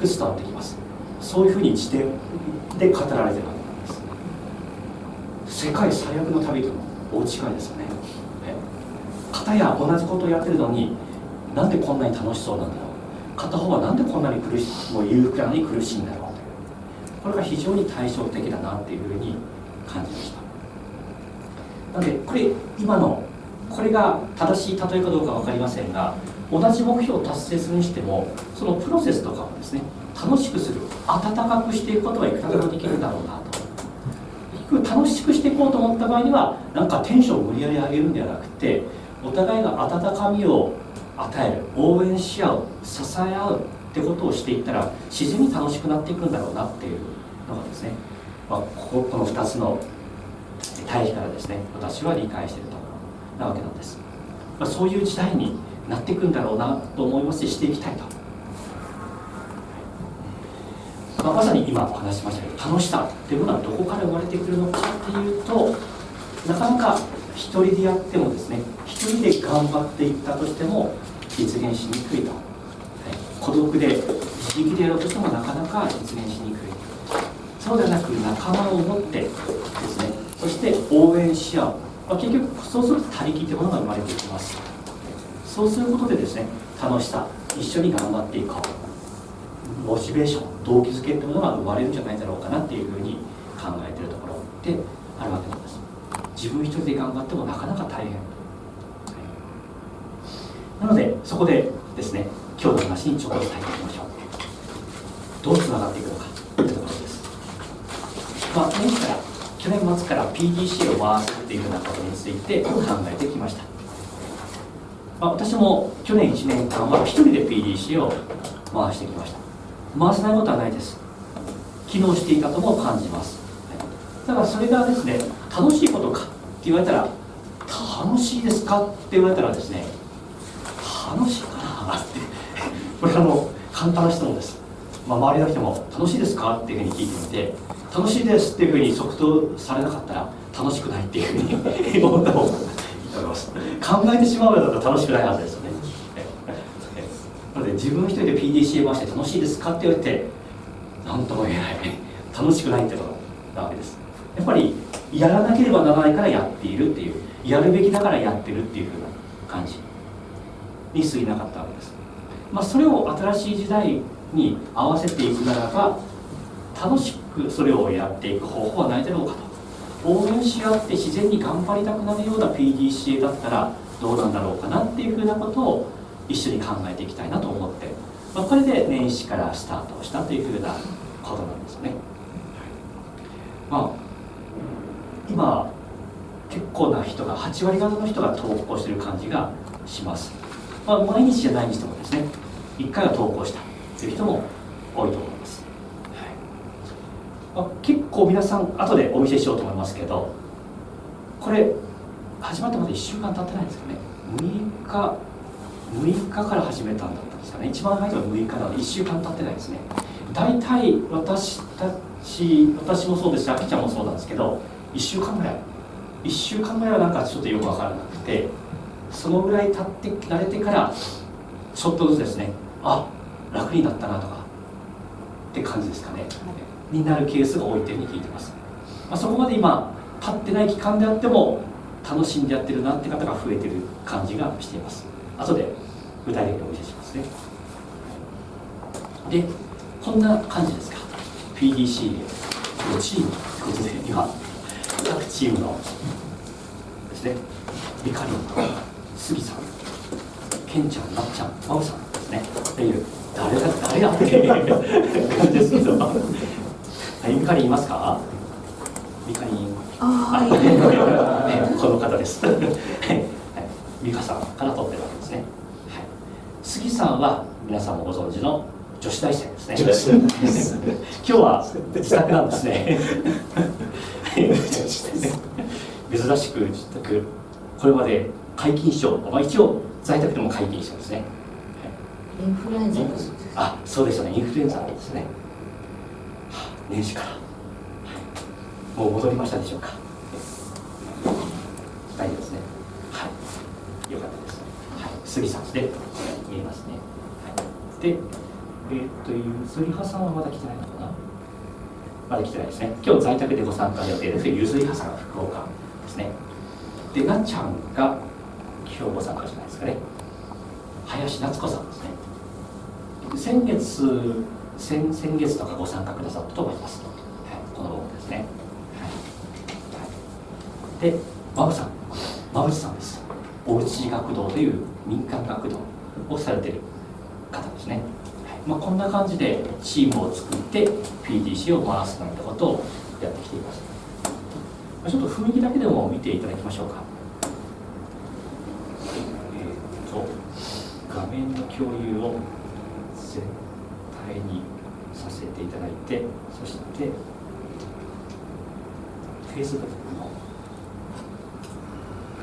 Speaker 1: 伝わってきます。そういうふうにしてで語られてるわけなんです。世界最悪の旅との大違いですよね。片や同じことをやってるのになんでこんなに楽しそうなんだろう。片方はなんでこんなに苦しもう裕福なのに苦しいんだろうこれが非常に対照的だなっていうふうに感じました。なのでこれ今のこれが正しい例えかどうか分かりませんが同じ目標を達成するにしてもそのプロセスとかをですね楽しくする温かくしていくことはいくらでもできるだろうなと。楽しくしていこうと思った場合にはなんかテンションを無理やり上げるんではなくてお互いが温かみを与える応援し合う支え合うってことをしていったら自然に楽しくなっていくんだろうなっていうのがですね、まあ、こここの2つの対比からですね私は理解しているところなわけなんです、まあ、そういう時代になっていくんだろうなと思いますししていきたいと、まあ、まさに今お話ししましたけど楽しさっていうものはどこから生まれてくるのかっていうとなかなか一人でやってもですね一人で頑張っていったとしても実現しにくいと、はい、孤独で自力でやろうとしてもなかなか実現しにくい。そうではなく仲間を持ってですねそして応援し合う、まあ、結局そうすると他力というものが生まれてきます。そうすることでですね楽しさ一緒に頑張っていこう。モチベーション動機づけというものが生まれるんじゃないだろうかなっていうふうに考えてるところであるわけです。自分一人で頑張ってもなかなか大変、なのでそこでですね今日の話にちょっと伝えていきましょう。どうつながっていくのかというところです。まあ年から去年末から PDC を回すっていうようなことについて考えてきました。まあ、私も去年1年間は1人で PDC を回してきました。回せないことはないです。機能していたとも感じます。だからそれがですね楽しいことかって言われたら楽しいですかって言われたらですね楽しいかなって。これあの簡単な質問です、まあ、周りの人も楽しいですかっていうふうに聞いてみて楽しいですっていうふうに即答されなかったら楽しくないっていうふうに思った方が思います。考えてしまうようだと楽しくないはずですよね。なので自分一人で PDCA 回して楽しいですかって言われて何とも言えない。楽しくないってことなわけです。やっぱりやらなければならないからやっているっていうやるべきだからやってるっていうふうな感じ。に過ぎなかったわけです。まあそれを新しい時代に合わせていくならば楽しくそれをやっていく方法はないだろうかと。応援し合って自然に頑張りたくなるような PDCA だったらどうなんだろうかなっていうふうなことを一緒に考えていきたいなと思って、まあ、これで年始からスタートしたというふうなことなんですね。まあ、今結構な人が8割方の人が投稿してる感じがします、まあ、毎日じゃないにしてもですね1回は投稿したという人も多いと思います、はい。まあ、結構皆さん後でお見せしようと思いますけどこれ始まってまだ1週間経ってないんですかね。6日6日から始めたんだったんですかね。一番早いのは6日なので1週間経ってないですね。大体私たち私もそうですしあきちゃんもそうなんですけど1週間ぐらい。1週間ぐらいはなんかちょっとよく分からなくてそのぐらい経って慣れてからちょっとずつですね。あ楽になったなとかって感じですかね。になるケースが多いというふうに聞いてます、まあ、そこまで今経ってない期間であっても楽しんでやってるなって方が増えてる感じがしています。後で具体的にお見せしますね。でこんな感じですか。PDCA のチームということで今。各チームのですねリカリン杉さんケンちゃんなっちゃんマウさんですねっていう誰が誰やっていう感じですけどはいリカリンいますかリカリン
Speaker 4: あ
Speaker 1: はいこの方ですはい美香さんから取ってるわけですね、はい、杉さんは皆さんもご存知の女子大生ですね今日は自宅なんですね珍しく自宅これまで皆勤賞、まあ、一応在宅でも皆勤賞ですね。
Speaker 4: インフルエンザ
Speaker 1: あそうでしたね。インフルエンザですね、はあ年始から、はい。もう戻りましたでしょうか。大丈夫ですね。はい。よかったです、はい、杉さんで見えますね、はい、でえーっとゆずりはさんはまだ来てないのまだ来てないですね。今日在宅でご参加予定ですゆずりはさん福岡ですね。でなっちゃんが今日ご参加じゃないですかね。林夏子さんですね。先月先先月とかご参加くださったと思います、はい、この僕ですね、はい、で馬渕さん。馬渕さんです。おうち学童という民間学童をされてる方ですね、まあ、こんな感じでチームを作って PDC を回すなんてことをやってきていますまあちょっと雰囲気だけでも見ていただきましょうか。えー、と画面の共有を絶対にさせていただいてそして Facebook の。は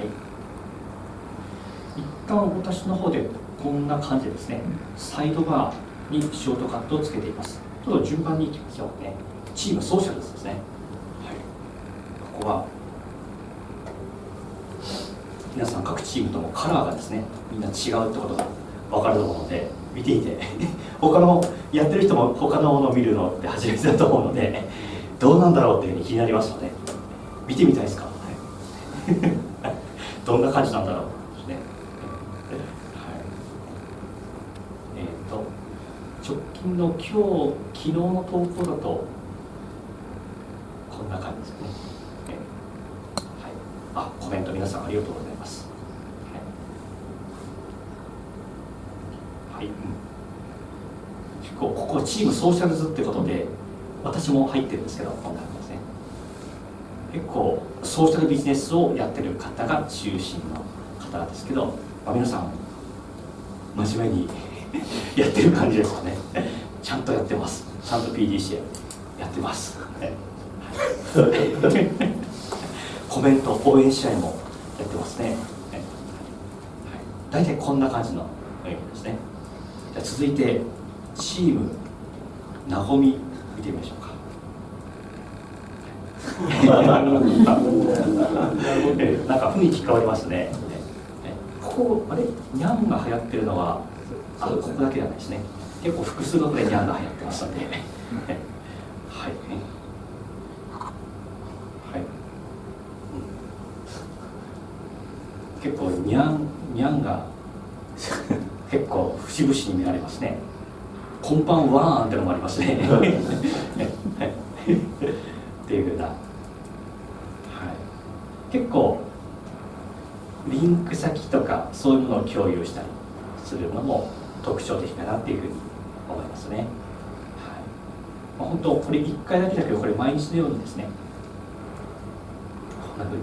Speaker 1: い。一旦私の方でこんな感じですね。サイドバーにショートカットをつけています。ちょっと順番にいきましょうね。チームソーシャルですね。はい。ここは皆さん各チームともカラーがですねみんな違うってことが分かると思うので見ていて。[laughs] 他のやってる人も他のものを見るのって初めてだと思うのでどうなんだろうっていうふうに気になりますので見てみたいですか、はい、[laughs] どんな感じなんだろうですね、はい、えっ、と直近の今日昨日の投稿だとこんな感じですね、はい、あコメント皆さんありがとうございます。はい、はい。うん結構ここチームソーシャルズってことで私も入ってるんですけどこんな感じですね。結構ソーシャルビジネスをやってる方が中心の方ですけど、まあ、皆さん真面目に [laughs] やってる感じですかね。ちゃんとやってます。ちゃんと PDCA やってます、ねコメント応援試合もやってますね、大体こんな感じのですね。じゃあ続いてチームなごみ見てみましょうか。[laughs] えなんか雰囲気変わりますね。えここあれ？ニャンが流行ってるのはあここだけじゃないですね。結構複数のこでニャンが流行ってますので、はいはい。うん結構ニャンニャンが結構節々に見られますね。コンパンワーンってのもありますね。っていうふうな。はい、結構リンク先とかそういうものを共有したりするのも特徴的かなっていうふうに思いますね、はい。まあ、本当これ1回だけだけどこれ毎日のようにですね。こんなふうに。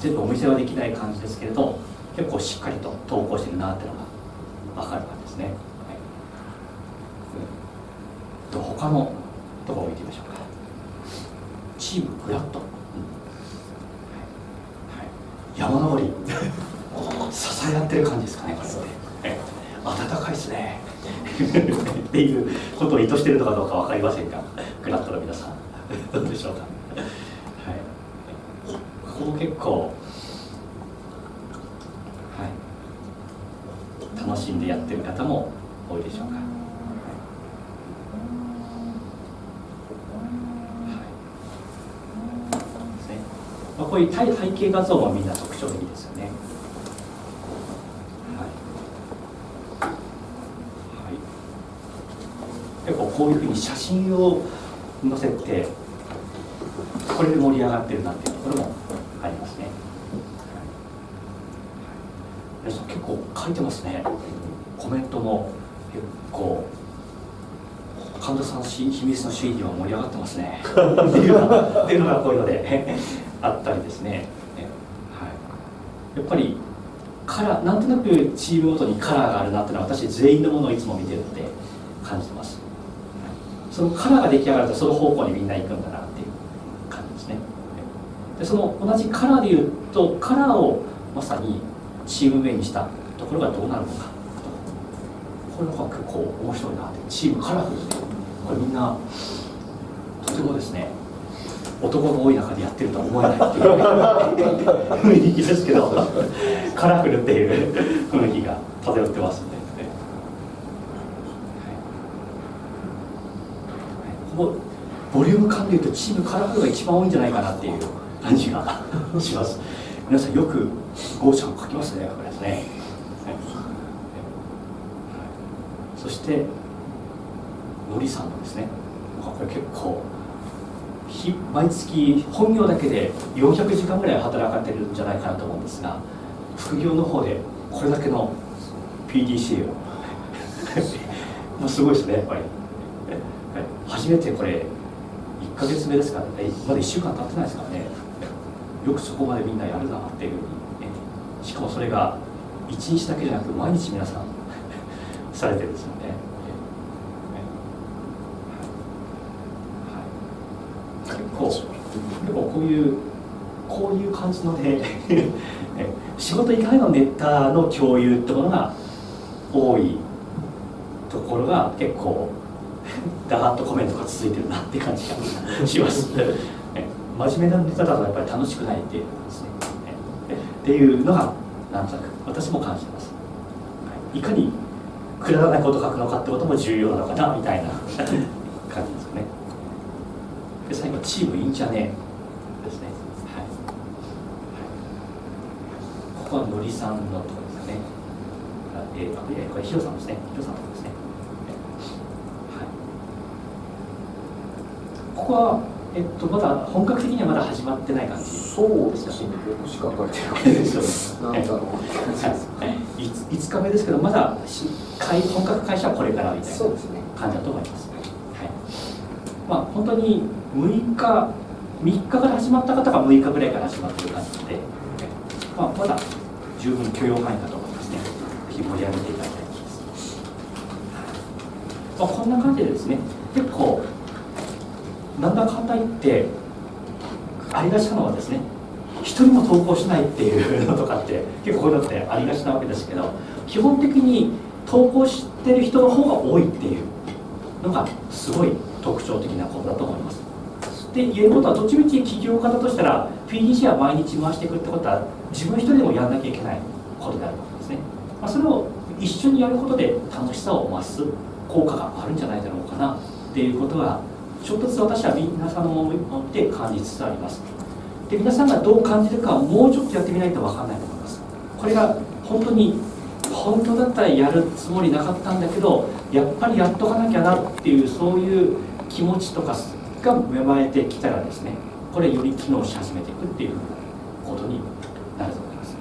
Speaker 1: 全部お見せはできない感じですけれど結構しっかりと投稿してるなっていうのが分かる感じですね、はい。と他のところを見てみましょうか。チームフラット、うん。はい、山登り。[laughs] 支え合ってる感じですかねこれってえ暖かいですねっていうことを意図してるのかどうか分かりませんがフラットの皆さんどうでしょうか？はい。ここも結構はい。楽しんでやってる方も多いでしょうか？ですね。まあ、こういう背背景画像もみんな徴的ですよね。はいはい、結構こういうふうに写真を載せてこれで盛り上がってるなっていうところもありますね。皆さん結構書いてますね。コメントも結構。神田さん秘密の CD は盛り上がってますね。っていうのがっていうのがこういうのであったりですね、ねはい、やっぱりカラーなんとなくチームごとにカラーがあるなっていうのは私全員のものをいつも見てるので感じてます、そのカラーが出来上がるとその方向にみんな行くんだなっていう感じですね。でその同じカラーでいうとカラーをまさにチーム名にしたところがどうなるのかこれが結構面白いなってチームカラフルでこれみんなとてもですね。男が多い中でやってるとは思えないっていう雰囲気ですけどカラフルっていう雰囲気が漂ってますんで、ねはいはい、このボリューム感でいうとチームカラフルが一番多いんじゃないかなっていう感じがします。皆さんよくゴーちゃん書きますねこれですね、はい。そしてのりさんもですねこれ結構毎月本業だけで400時間ぐらい働かれてるんじゃないかなと思うんですが副業の方でこれだけの PDCA を。[laughs] まあすごいですねやっぱり。初めてこれヶ月目ですからね。まだ1週間経ってないですからね。よくそこまでみんなやるなっていうふうに、ね、しかもそれが1日だけじゃなく毎日皆さん [laughs] されてるんですよね。結構結構こういうこういう感じのね [laughs] 仕事以外のネタの共有ってものが多いところが結構ダーッとコメントが続いてるなって感じがします。[laughs] 真面目なネタだとやっぱり楽しくないっていうですね。っていうのがなんとなく私も感じてます。いかにくだらないことを書くのかってことも重要なのかなみたいな [laughs] 感じですよね。で最後チームいいんじゃねですね。はい。ここはのりさんのところですね。えー、あいやこれヒロさんですね。ヒロさんのところですね。はい。ここはえっとまだ本格的にはまだ始まってない感じ。
Speaker 3: そうですね僕しか書いてない
Speaker 1: ですよね。
Speaker 3: なんだろうって感じです
Speaker 1: はい、5日目ですけどまだ本格開始はこれからみたいな感じだと思います。はい。まあ本当に6日3日から始まった方が6日ぐらいから始まってる感じで、まあまだ十分許容範囲かと思いますね。ぜひ盛り上げていただきたいです。まあこんな感じでですね結構なんだかんだ言ってありがちなのはですね一人も投稿しないっていうのとかって結構こういうのってありがちなわけですけど基本的に投稿してる人の方が多いっていうのがすごい特徴的なことだと思います。で言えることはどっちみち起業家だとしたら PDC は毎日回していくってことは自分一人でもやらなきゃいけないことであるわけですね、まあ、それを一緒にやることで楽しさを増す効果があるんじゃないだろうかなっていうことはちょっとずつ私は皆さんのものを持って感じつつあります。で皆さんがどう感じるかはもうちょっとやってみないと分かんないと思います。これが本当に本当だったらやるつもりなかったんだけどやっぱりやっとかなきゃなっていうそういう気持ちとかが芽生えてきたらですねこれより機能し始めていくっていうことになると思います、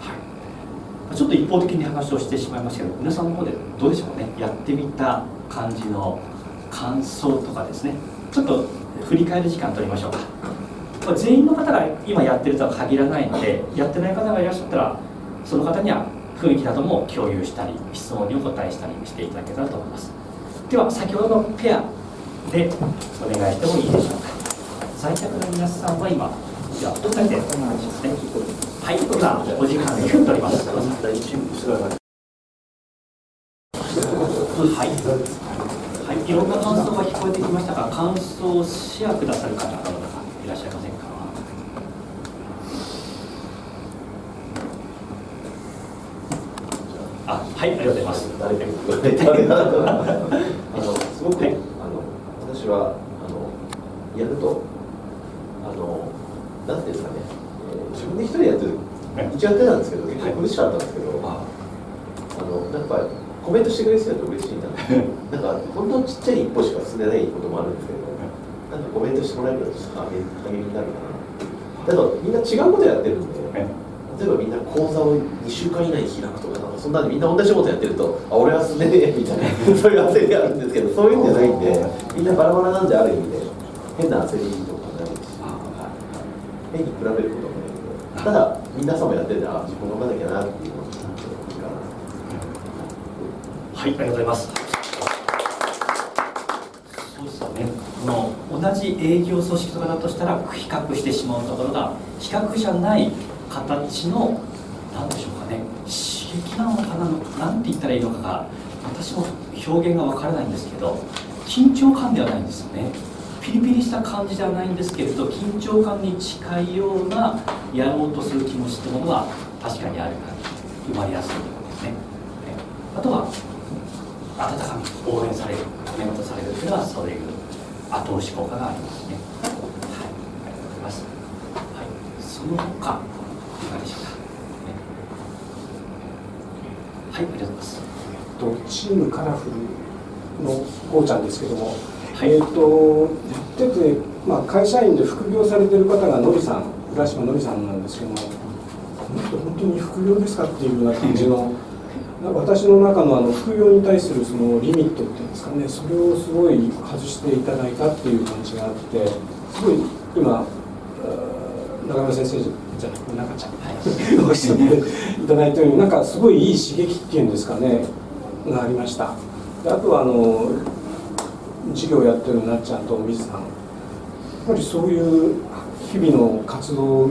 Speaker 1: はい、ちょっと一方的に話をしてしまいましたけど皆さんの方でどうでしょうね。やってみた感じの感想とかですね。ちょっと振り返る時間取りましょうか。まあ全員の方が今やってるとは限らないのでやってない方がいらっしゃったらその方には雰囲気なども共有したり質問にお答えしたりしていただけたらと思います。では先ほどのペアでお願いしてもいいでしょうか。在宅の皆さんは今ではお二人でお願いしますね。はい今お時間2分取ります。はい、はい、いろんな感想が聞こえてきましたが感想をシェアくださる方いらっしゃいませんか？あはいありがとうございます。
Speaker 2: あのすごく、
Speaker 1: はい
Speaker 2: あの私はあのやるとあのなんていうんですかね、えー自分で一人でやってる
Speaker 1: はい。
Speaker 2: 一応やってたんですけど結構苦しかったんですけど、
Speaker 1: あ
Speaker 2: あのなんかコメントしてくれる人だと嬉しいな。[laughs] なんか本当にちっちゃい一歩しか進んでないこともあるんですけどなんかコメントしてもらえるとちょっと励みになるかなだけどみんな違うことやってるんで、
Speaker 1: はい
Speaker 2: 例えばみんな講座を2週間以内に開くとかなんかそんなにみんな同じことやってるとあ俺は進んでねえみたいなそういう焦りがあるんですけどそういうんじゃないんでみんなバラバラなんである意味で変な焦りとかないし変に比べることもないけどただ皆さんもやっててあ自分頑張らなきゃなっていうのをちょっといいかな
Speaker 1: はい、ありがとうございます。そうですよね。この同じ営業組織とかだとしたら比較してしまうところが比較じゃない形のなんでしょうかね。刺激なのかななんて言ったらいいのかが私も表現がわからないんですけど緊張感ではないんですよね。ピリピリした感じではないんですけれど緊張感に近いようなやろうとする気持ちってものは確かにあるから生まれやすいところですね。あとは温かみ応援されるコメントされるというのはそういう後押し効果がありますね。はい。ありがとうございますはいその他いかがでしょうか、ねはいありがとうございます。
Speaker 3: とチームカラフルのこうちゃんですけども、
Speaker 1: はい
Speaker 3: えっ、とやってて、まあ、会社員で副業されてる方がのりさん。浦島のりさんなんですけどもこの人本当に副業ですかっていうような感じの私の中のあの副業に対するそのリミットっていうんですかねそれをすごい外していただいたっていう感じがあってすごい今中村先生じゃなくて中ちゃん。おっしゃっていただいたようになんかすごいいい刺激っていうんですかねがありました。であとはあの授業やってるなっちゃんと水さん。やっぱりそういう日々の活動を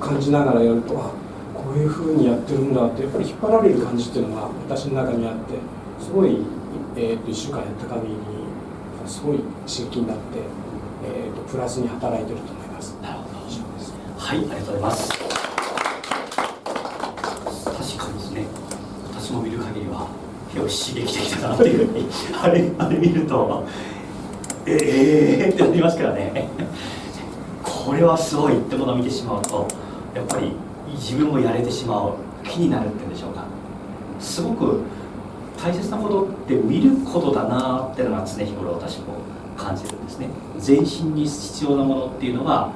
Speaker 3: 感じながらやるとあこういうふうにやってるんだってやっぱり引っ張られる感じっていうのが私の中にあってすごい、えー、と1週間やった限りすごい刺激になって、えー、とプラスに働いてると思います。
Speaker 1: なるほど
Speaker 3: 以上です
Speaker 1: はい、ありがとうございます。確かにですね、私も見る限りは、非常に刺激的だなっていうふうに、[laughs] あれ、あれ見ると、ええー、ってなりますからね。これはすごいってものを見てしまうと、やっぱり自分もやれてしまう気になるっていうんでしょうか。すごく大切なことって見ることだなっていうのが常日頃私も感じるんですね。全身に必要なものっていうのは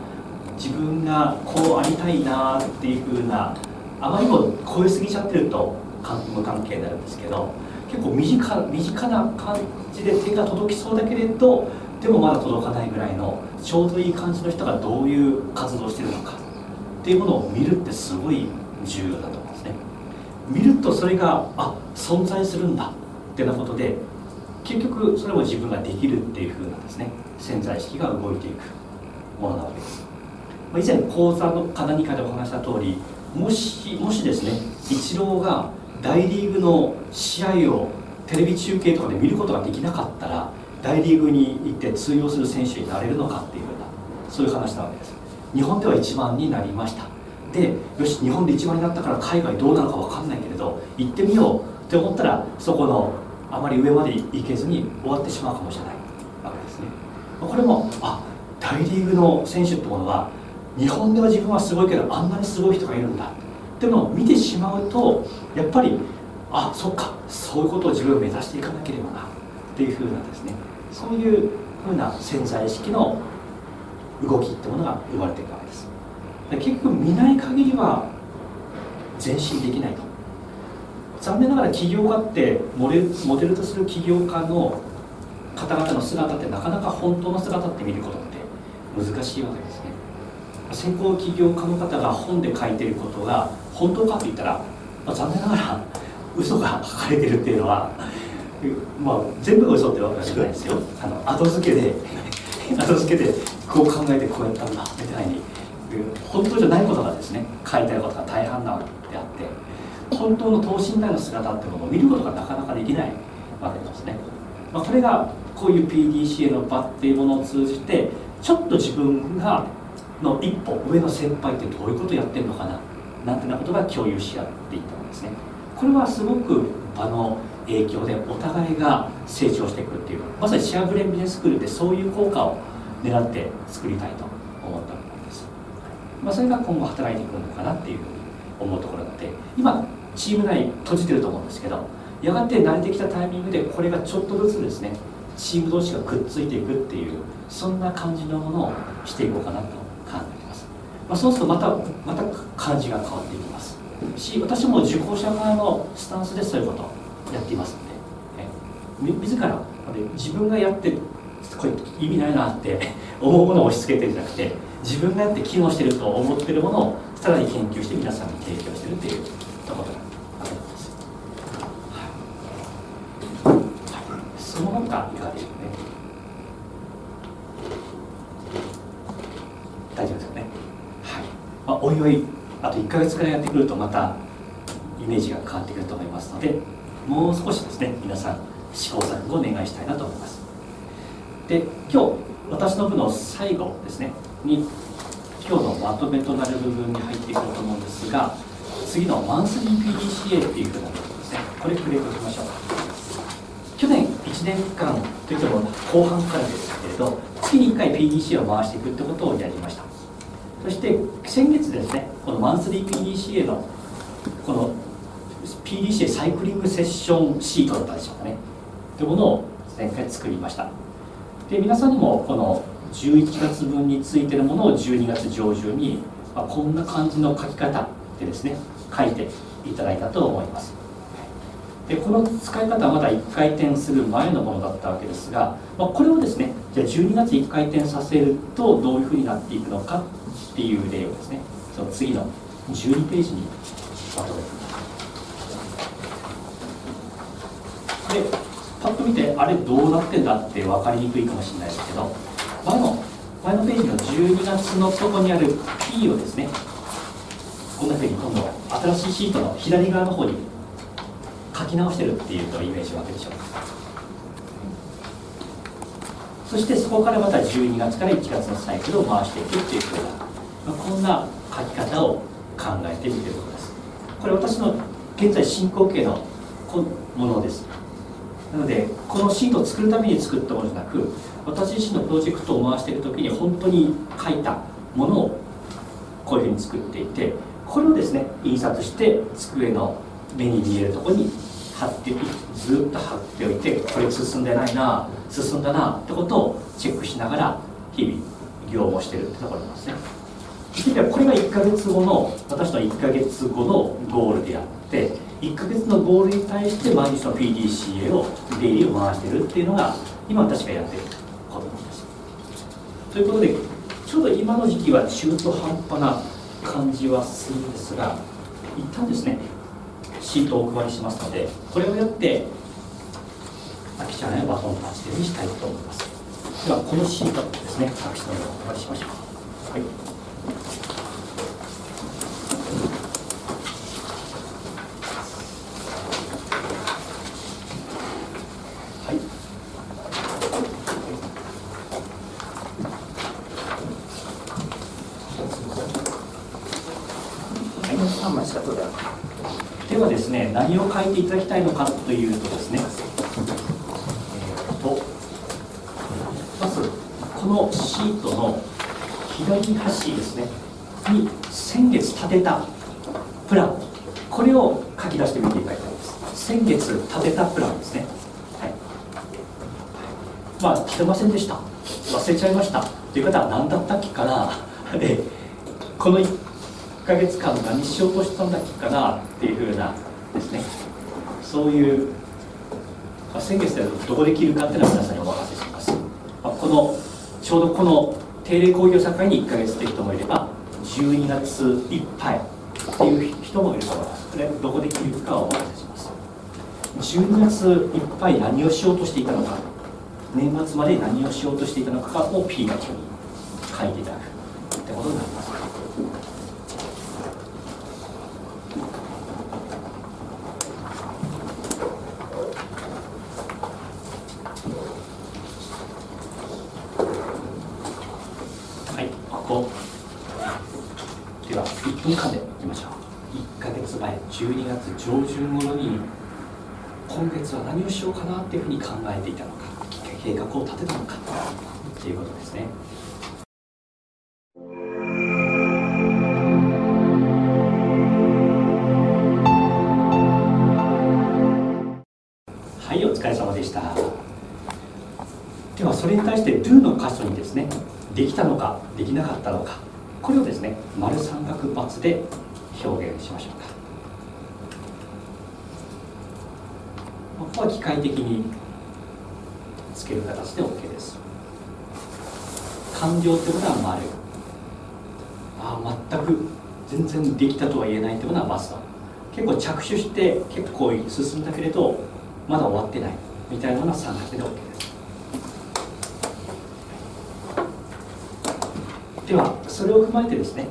Speaker 1: 自分がこうありたいなっていう風なあまりにも超えすぎちゃってると関無関係になるんですけど結構身近身近な感じで手が届きそうだけれどでもまだ届かないぐらいのちょうどいい感じの人がどういう活動をしてるのかっていうものを見るってすごい重要だと思うんですね。見るとそれがあ存在するんだっていうようなことで結局それも自分ができるっていう風なですね。潜在意識が動いていくものなわけです。以前講座のか何かでお話した通りもしもしですねイチローが大リーグの試合をテレビ中継とかで見ることができなかったら大リーグに行って通用する選手になれるのかっていうようなそういう話なわけです。日本では1番になりました。でよし日本で1番になったから海外どうなのか分かんないけれど行ってみようって思ったらそこのあまり上まで行けずに終わってしまうかもしれないわけですね。これもあ大リーグの選手ってものは日本では自分はすごいけどあんなにすごい人がいるんだ。っていうのを見てしまうとやっぱりあそっかそういうことを自分を目指していかなければなっていうふうなですね。そういうふうな潜在意識の動きってものが生まれていくわけです。結局見ない限りは前進できないと。残念ながら起業家ってモデルモデルとする起業家の方々の姿ってなかなか本当の姿って見ることって難しいわけですね。先行起業家の方が本で書いてることが本当かって言ったら、まあ、残念ながら嘘が書かれてるっていうのは、まあ、全部が嘘ってわけじゃないですよ。あの後付けで後付けでこう考えてこうやったんだみたいに本当じゃないことがですね書いてあることが大半なわけであって本当の等身大の姿っていうものを見ることがなかなかできないわけですね、まあ、これがこういう PDCA の場っていうものを通じてちょっと自分がの一歩上の先輩ってどういうことをやってるのかななんてなことが共有し合っていったんですね。これはすごく場の影響でお互いが成長していくっていうまさにシェアブレンビジネススクールでそういう効果を狙って作りたいと思ったわけです、まあ、それが今後働いていくのかなっていうふうに思うところなので今チーム内閉じてると思うんですけどやがて慣れてきたタイミングでこれがちょっとずつですねチーム同士がくっついていくっていうそんな感じのものをしていこうかなと考えてます、まあ、そうするとまたまた感じが変わっていきます。し私も受講者側のスタンスでそういうことをやっていますので、ね、自ら自分がやってこれ意味ないなって [laughs] 思うものを押し付けてるんじゃなくて自分がやって機能してると思ってるものをさらに研究して皆さんに提供してるっていうところがあるんです、はい、その他いかがでしょうね。大丈夫ですよね。はい、まあ、おいおいあと1か月くらいやってくるとまたイメージが変わってくると思いますのでもう少しですね皆さん試行錯誤をお願いしたいなと思います。で今日私の部の最後ですね。に今日のまとめとなる部分に入っていこうと思うんですが次のマンスリー PDCA っていうふうなものですね。これ触れておきましょう。去年1年間といっても後半からですけれど月に1回 PDCA を回していくってことをやりました。そして先月ですねこのマンスリー PDCA のこの PDCA サイクリングセッションシートだったでしょうかね。というものを前回作りました。で皆さんにもこの11月分についてのものを12月上旬に、まあ、こんな感じの書き方でですね書いていただいたと思います。でこの使い方はまだ1回転する前のものだったわけですが、まあ、これをですねじゃあ12月1回転させるとどういうふうになっていくのかっていう例をですねその次の12ページにまとめてでパッと見てあれどうなってんだって分かりにくいかもしれないですけど前の前のページの12月のとこにある P をですねこんなふうに今度新しいシートの左側の方に書き直してるっていうとイメージわけでしょう。そしてそこからまた12月から1月のサイクルを回していくっていうふうな、まあ、こんな書き方を考えてみてることです。これ私の現在進行形のものです。なのでこのシートを作るために作ったものじゃなく私自身のプロジェクトを回している時に本当に書いたものをこういうふうに作っていてこれをですね印刷して机の目に見えるとこに貼ってずっと貼っておいてこれ進んでないな進んだなってことをチェックしながら日々業務をしてるってところなんですね。でこれが1ヶ月後の私の1ヶ月後のゴールであって1ヶ月のゴールに対して毎日の PDCA をデイリーを回してるっていうのが今私がやってることなんです。ということでちょうど今の時期は中途半端な感じはするんですが一旦ですねシートをお配りしますのでこれをやってあきちゃんへバトンタッチにしたいと思います。ではこのシートですねあきちゃんへお配りしましょう。はいではですね何を書いていただきたいのかというとですね、えー、とまずこのシートの左端ですね。に先月立てたプラン。これを書き出してみていただきたいです。先月立てたプランですね、はい、まあ来てませんでした。忘れちゃいました。という方は何だったっけかな。[laughs] でこの1ヶ月間何しようとしたんだっけかなっていうふうなですね。そういう、まあ、先月でどこで切るかっていうのは皆さんにお任せします、まあ、このちょうどこの定例講義を境に1ヶ月という人もいれば12月いっぱいっていう人もいると思います。でどこで切るかをお任せします。12月いっぱい何をしようとしていたのか年末まで何をしようとしていたのかを P が書いていただくってことになります。進んだけれどまだ終わってないみたいなのが三角で OK です。ではそれを踏まえてですね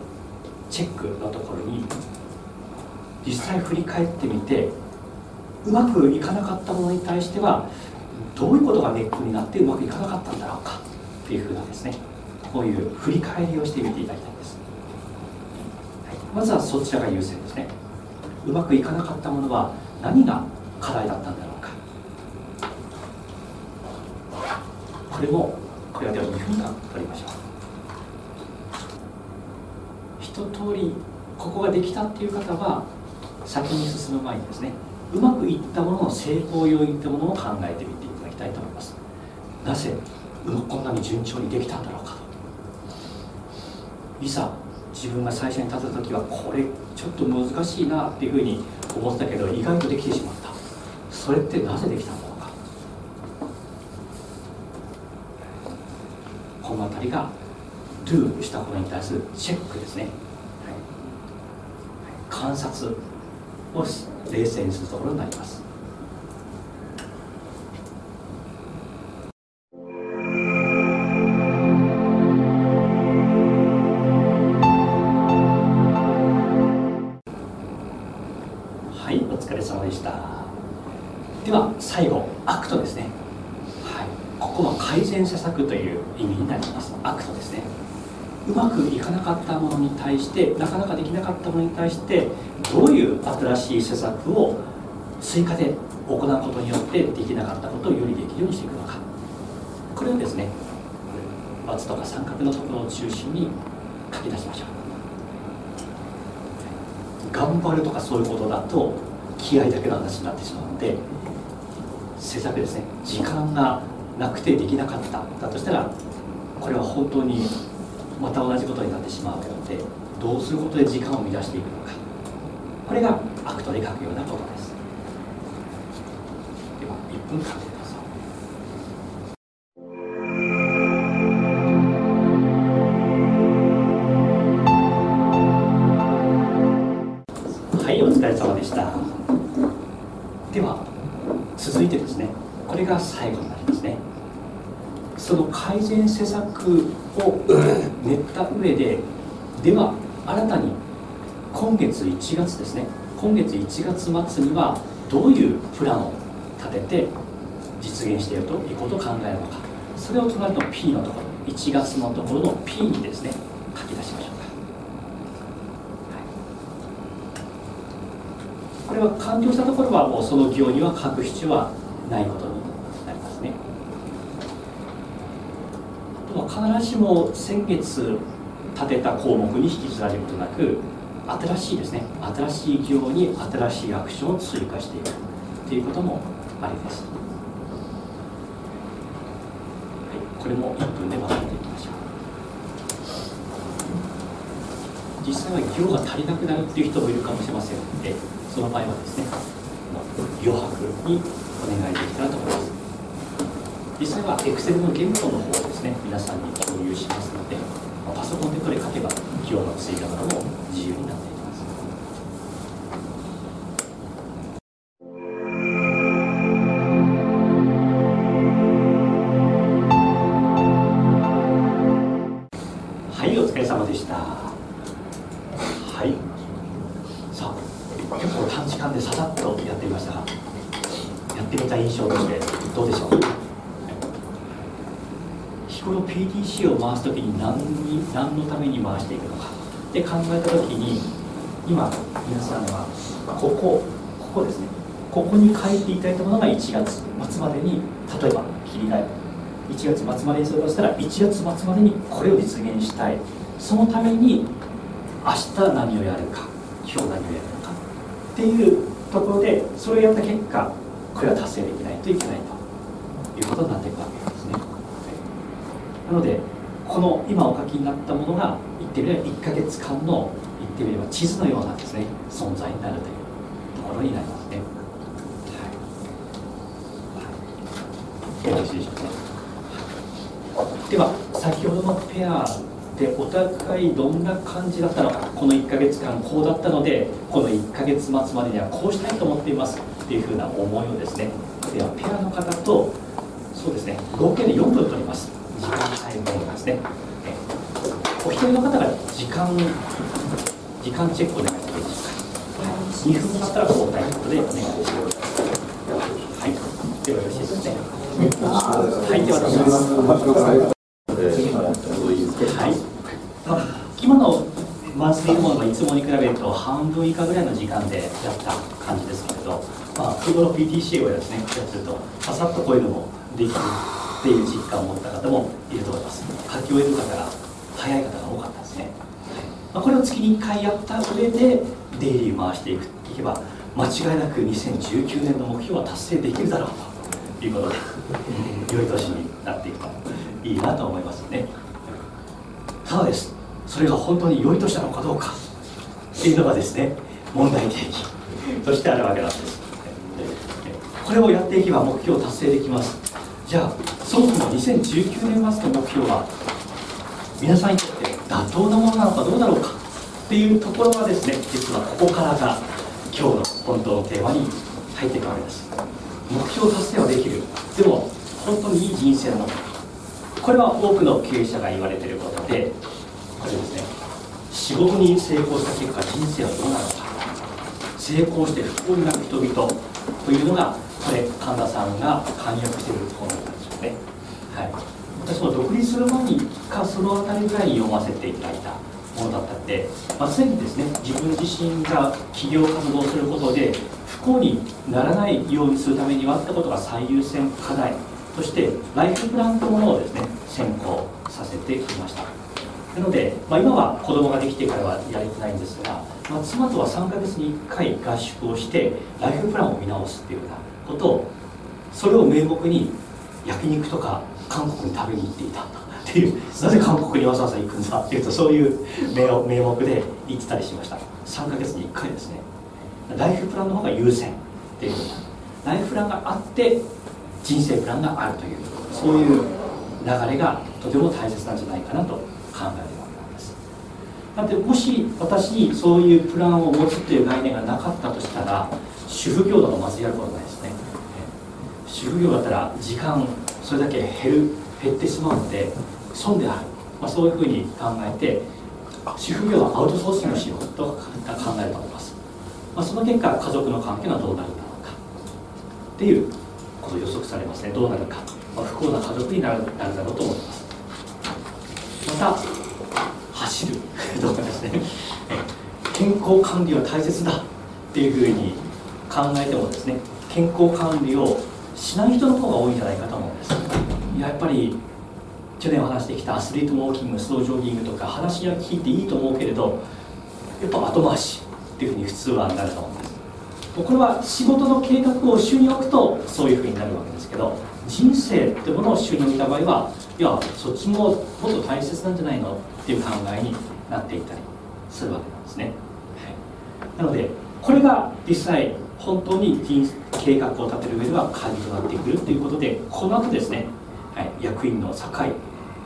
Speaker 1: チェックのところに実際振り返ってみてうまくいかなかったものに対してはどういうことがネックになってうまくいかなかったんだろうかっていうふうなですねこういう振り返りをしてみていただきたいんです、はい、まずはそちらが優先ですね。うまくいかなかったものは何が課題だったんだろうか。これもこれはでは2分間取りましょう。一通りここができたっていう方は先に進む前にですねうまくいったものの成功要因というものを考えてみていただきたいと思います。なぜこんなに順調にできたんだろうかいざ自分が最初に立った時はこれちょっと難しいなっていうふうに思ったけど意外とできてしまった。それってなぜできたんだろうか。この辺りが do したことに対するチェックですね、はい、観察を冷静にするところになります。うまくいかなかったものに対してなかなかできなかったものに対してどういう新しい施策を追加で行うことによってできなかったことをよりできるようにしていくのか。これをですね×とか三角のところを中心に書き出しましょう。頑張るとかそういうことだと気合だけの話になってしまうので施策ですね時間がなくてできなかった。だとしたらこれは本当にまた同じことになってしまうのでどうすることで時間を生み出していくのか。これがアクトで書くようなことです。では1分間ではいお疲れ様でした。では続いてですね。これが最後になります。その改善施策を [laughs] 練った上ででは新たに今月1月ですね。今月1月末にはどういうプランを立てて実現しているということを考えるのか。それを隣の P のところ1月のところの P にですね書き出しましょうこれは完了したところはもうその行には書く必要はないことになりますね必ずしも先月立てた項目に引きずられることなく新しいですね。新しい行に新しいアクションを追加していくということもありです。はい。これも1分でまとめていきましょう。実際は行が足りなくなるっていう人もいるかもしれませんのでその場合はですね余白にお願いできたらと思います。実際は Excel の原稿の方ね皆さんに共有しますのでパソコンでこれ書けば行の追加なども自由になってかで考えたときに今皆さんはここここですね。ここに書いていただいたものが1月末までに例えば切り替え1月末までにそれをしたら1月末までにこれを実現したい。そのために明日何をやるか今日何をやるのかっていうところでそれをやった結果これは達成できないといけないということになっていくわけですね。なのでこの今お書きになったものが言ってみれば1ヶ月間の言ってみれば地図のようなですね。存在になるという。ところになりますね。はい、はい、よろしいでしょうかでは先ほどのペアでお互いどんな感じだったのか。この1ヶ月間こうだったのでこの1ヶ月末までにはこうしたいと思っています。っていうふうな思いをですね。ではペアの方とそうですね。合計で4分取ります。時間帯分ですね。えお一人の方が時間時間チェックお願いしていいです。か2分だったら交代ということでお願いします。はい。ではよろしいですね。はい。では出しますはい、今のマンスリーモードはい。つもに比べると半分以下ぐらい。の時間でやった感じですけれど、まあ、日頃 PTC をですねやってるとささっとこうい。うのもできるっていう実感を持った方もいると思います。書き終える方が早い方が多かったですね、まあ、これを月に1回やった上でデイリー回していくいけば間違いなく2019年の目標は達成できるだろうということで [laughs] 良い年になっていくといいなと思いますね。ただですそれが本当に良い年なのかどうかっていうのがですね問題提起としてあるわけなんです。これをやっていけば目標を達成できます。じゃあそもそも2019年末の目標は皆さんにとって妥当なものなのかどうだろうかっていうところがですね実はここからが今日の本当のテーマに入っていくわけです。目標達成はできる。でも本当にいい人生なのか。これは多くの経営者が言われていることでこれですね。仕事に成功した結果人生はどうなのか。成功して不幸になる人々というのがこれ神田さんが簡約しているところなんですよね、はい、私も独立する前にかその辺りぐらいに読ませていただいたものだったので、まあ、常にですね自分自身が企業活動することで不幸にならないようにするためにはってことが最優先課題そしてライフプランというものをですね先行させてきました。なので、まあ、今は子供ができてからはやれてないんですが、まあ、妻とは3ヶ月に1回合宿をしてライフプランを見直すっていうようなことをそれを名目に焼肉とか韓国に食べに行っていたっていうなぜ韓国にわざわざ行くんだっていうとそういう名 [laughs] 名目で行ってたりしました。3ヶ月に1回ですね。ライフプランの方が優先っていうライフプランがあって人生プランがあるというそういう流れがとても大切なんじゃないかなと考えるわけなんです。なのでもし私にそういうプランを持つという概念がなかったとしたら主婦業だとまずやることないですね。主婦業だったら時間それだけ減る減ってしまうので損である、まあ、そういうふうに考えて主婦業はアウトソーシングしようと考えると思います、まあ、その結果家族の関係がどうなるだろうか。っていうことを予測されますね。どうなるか、まあ、不幸な家族になるなるだろうと思います。また走る。[laughs] とかですね。健康管理は大切だ。っていうふうに考えてもですね健康管理をしない人の方が多いんじゃないかと思うんです。やっぱり去年お話してきたアスリートウォーキングスロージョギングとか話は聞いていいと思うけれどやっぱ後回しっていうふうに普通はなると思うんです。これは仕事の計画を主に置くとそういうふうになるわけですけど人生ってものを主に置いた場合はいやそっちももっと大切なんじゃないのっていう考えになっていたりするわけなんですね、はい、なのでこれが実際本当に人計画を立てる上では鍵となってくるということでこの後ですね、はい、役員の酒井、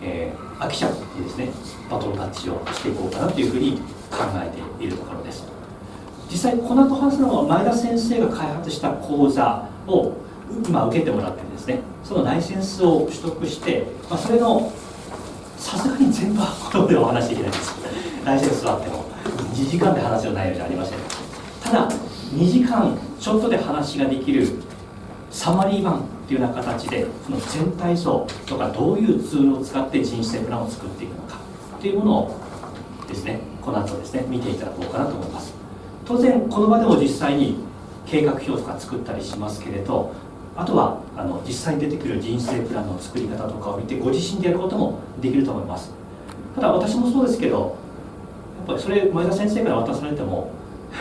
Speaker 1: えー、秋社にですねバトンタッチをしていこうかなというふうに考えているところです。実際この後話すのは前田先生が開発した講座を今受けてもらってですねそのライセンスを取得して、まあ、それのさすがに全部はここではお話しできないですライセンスはあっても2時間で話すような内容じゃありません。ただ2時間ちょっとで話ができるサマリー版っていうような形でその全体像とかどういうツールを使って人生プランを作っていくのかっていうものをですねこの後ですね見ていただこうかなと思います。当然この場でも実際に計画表とか作ったりしますけれどあとはあの実際に出てくる人生プランの作り方とかを見てご自身でやることもできると思います。ただ私もそうですけどやっぱりそれ前田先生から渡されても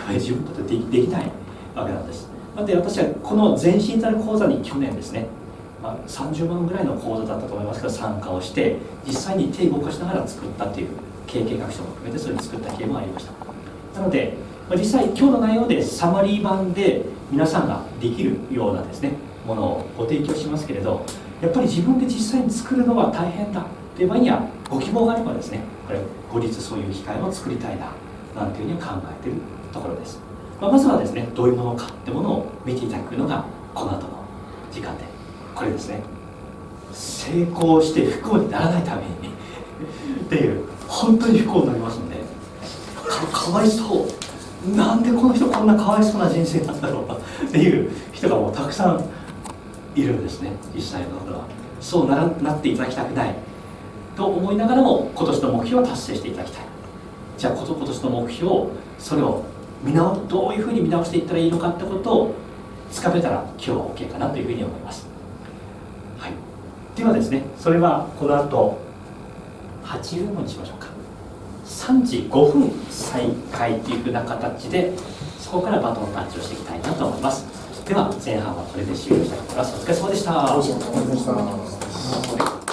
Speaker 1: ぱり自分だってできないわけなんです。なので私はこの全身たる講座に去年ですね、まあ、30万ぐらいの講座だったと思いますけど参加をして実際に手を動かしながら作ったっていう経験学習も含めてそれに作った経験もありました。なのでまあ実際今日の内容でサマリー版で皆さんができるようなですねものをご提供しますけれどやっぱり自分で実際に作るのは大変だという場合にはご希望があればですねこれ後日そういう機会を作りたいななんていうふうに考えている。ところです、まあ、まずはですねどういうものかってものを見ていただくのがこの後の時間でこれですね。成功して不幸にならないために [laughs] っていう本当に不幸になりますのでかわいそう。なんでこの人こんなかわいそうな人生なんだろうっていう人がもうたくさんいるんですね実際のところは。そうならなっていただきたくない。と思いながらも今年の目標を達成していただきたい。じゃあ今年の目標をそれを見直どういうふうに見直していったらいいのかってことをつかめたら今日は OK かなというふうに思います、はい、ではですねそれはこの後8分後にしましょうか。3時5分再開というふうな形でそこからバトンタッチをしていきたいなと思います。では前半はこれで終了したいと思いますお疲れ様でした。
Speaker 3: お疲れ様でした。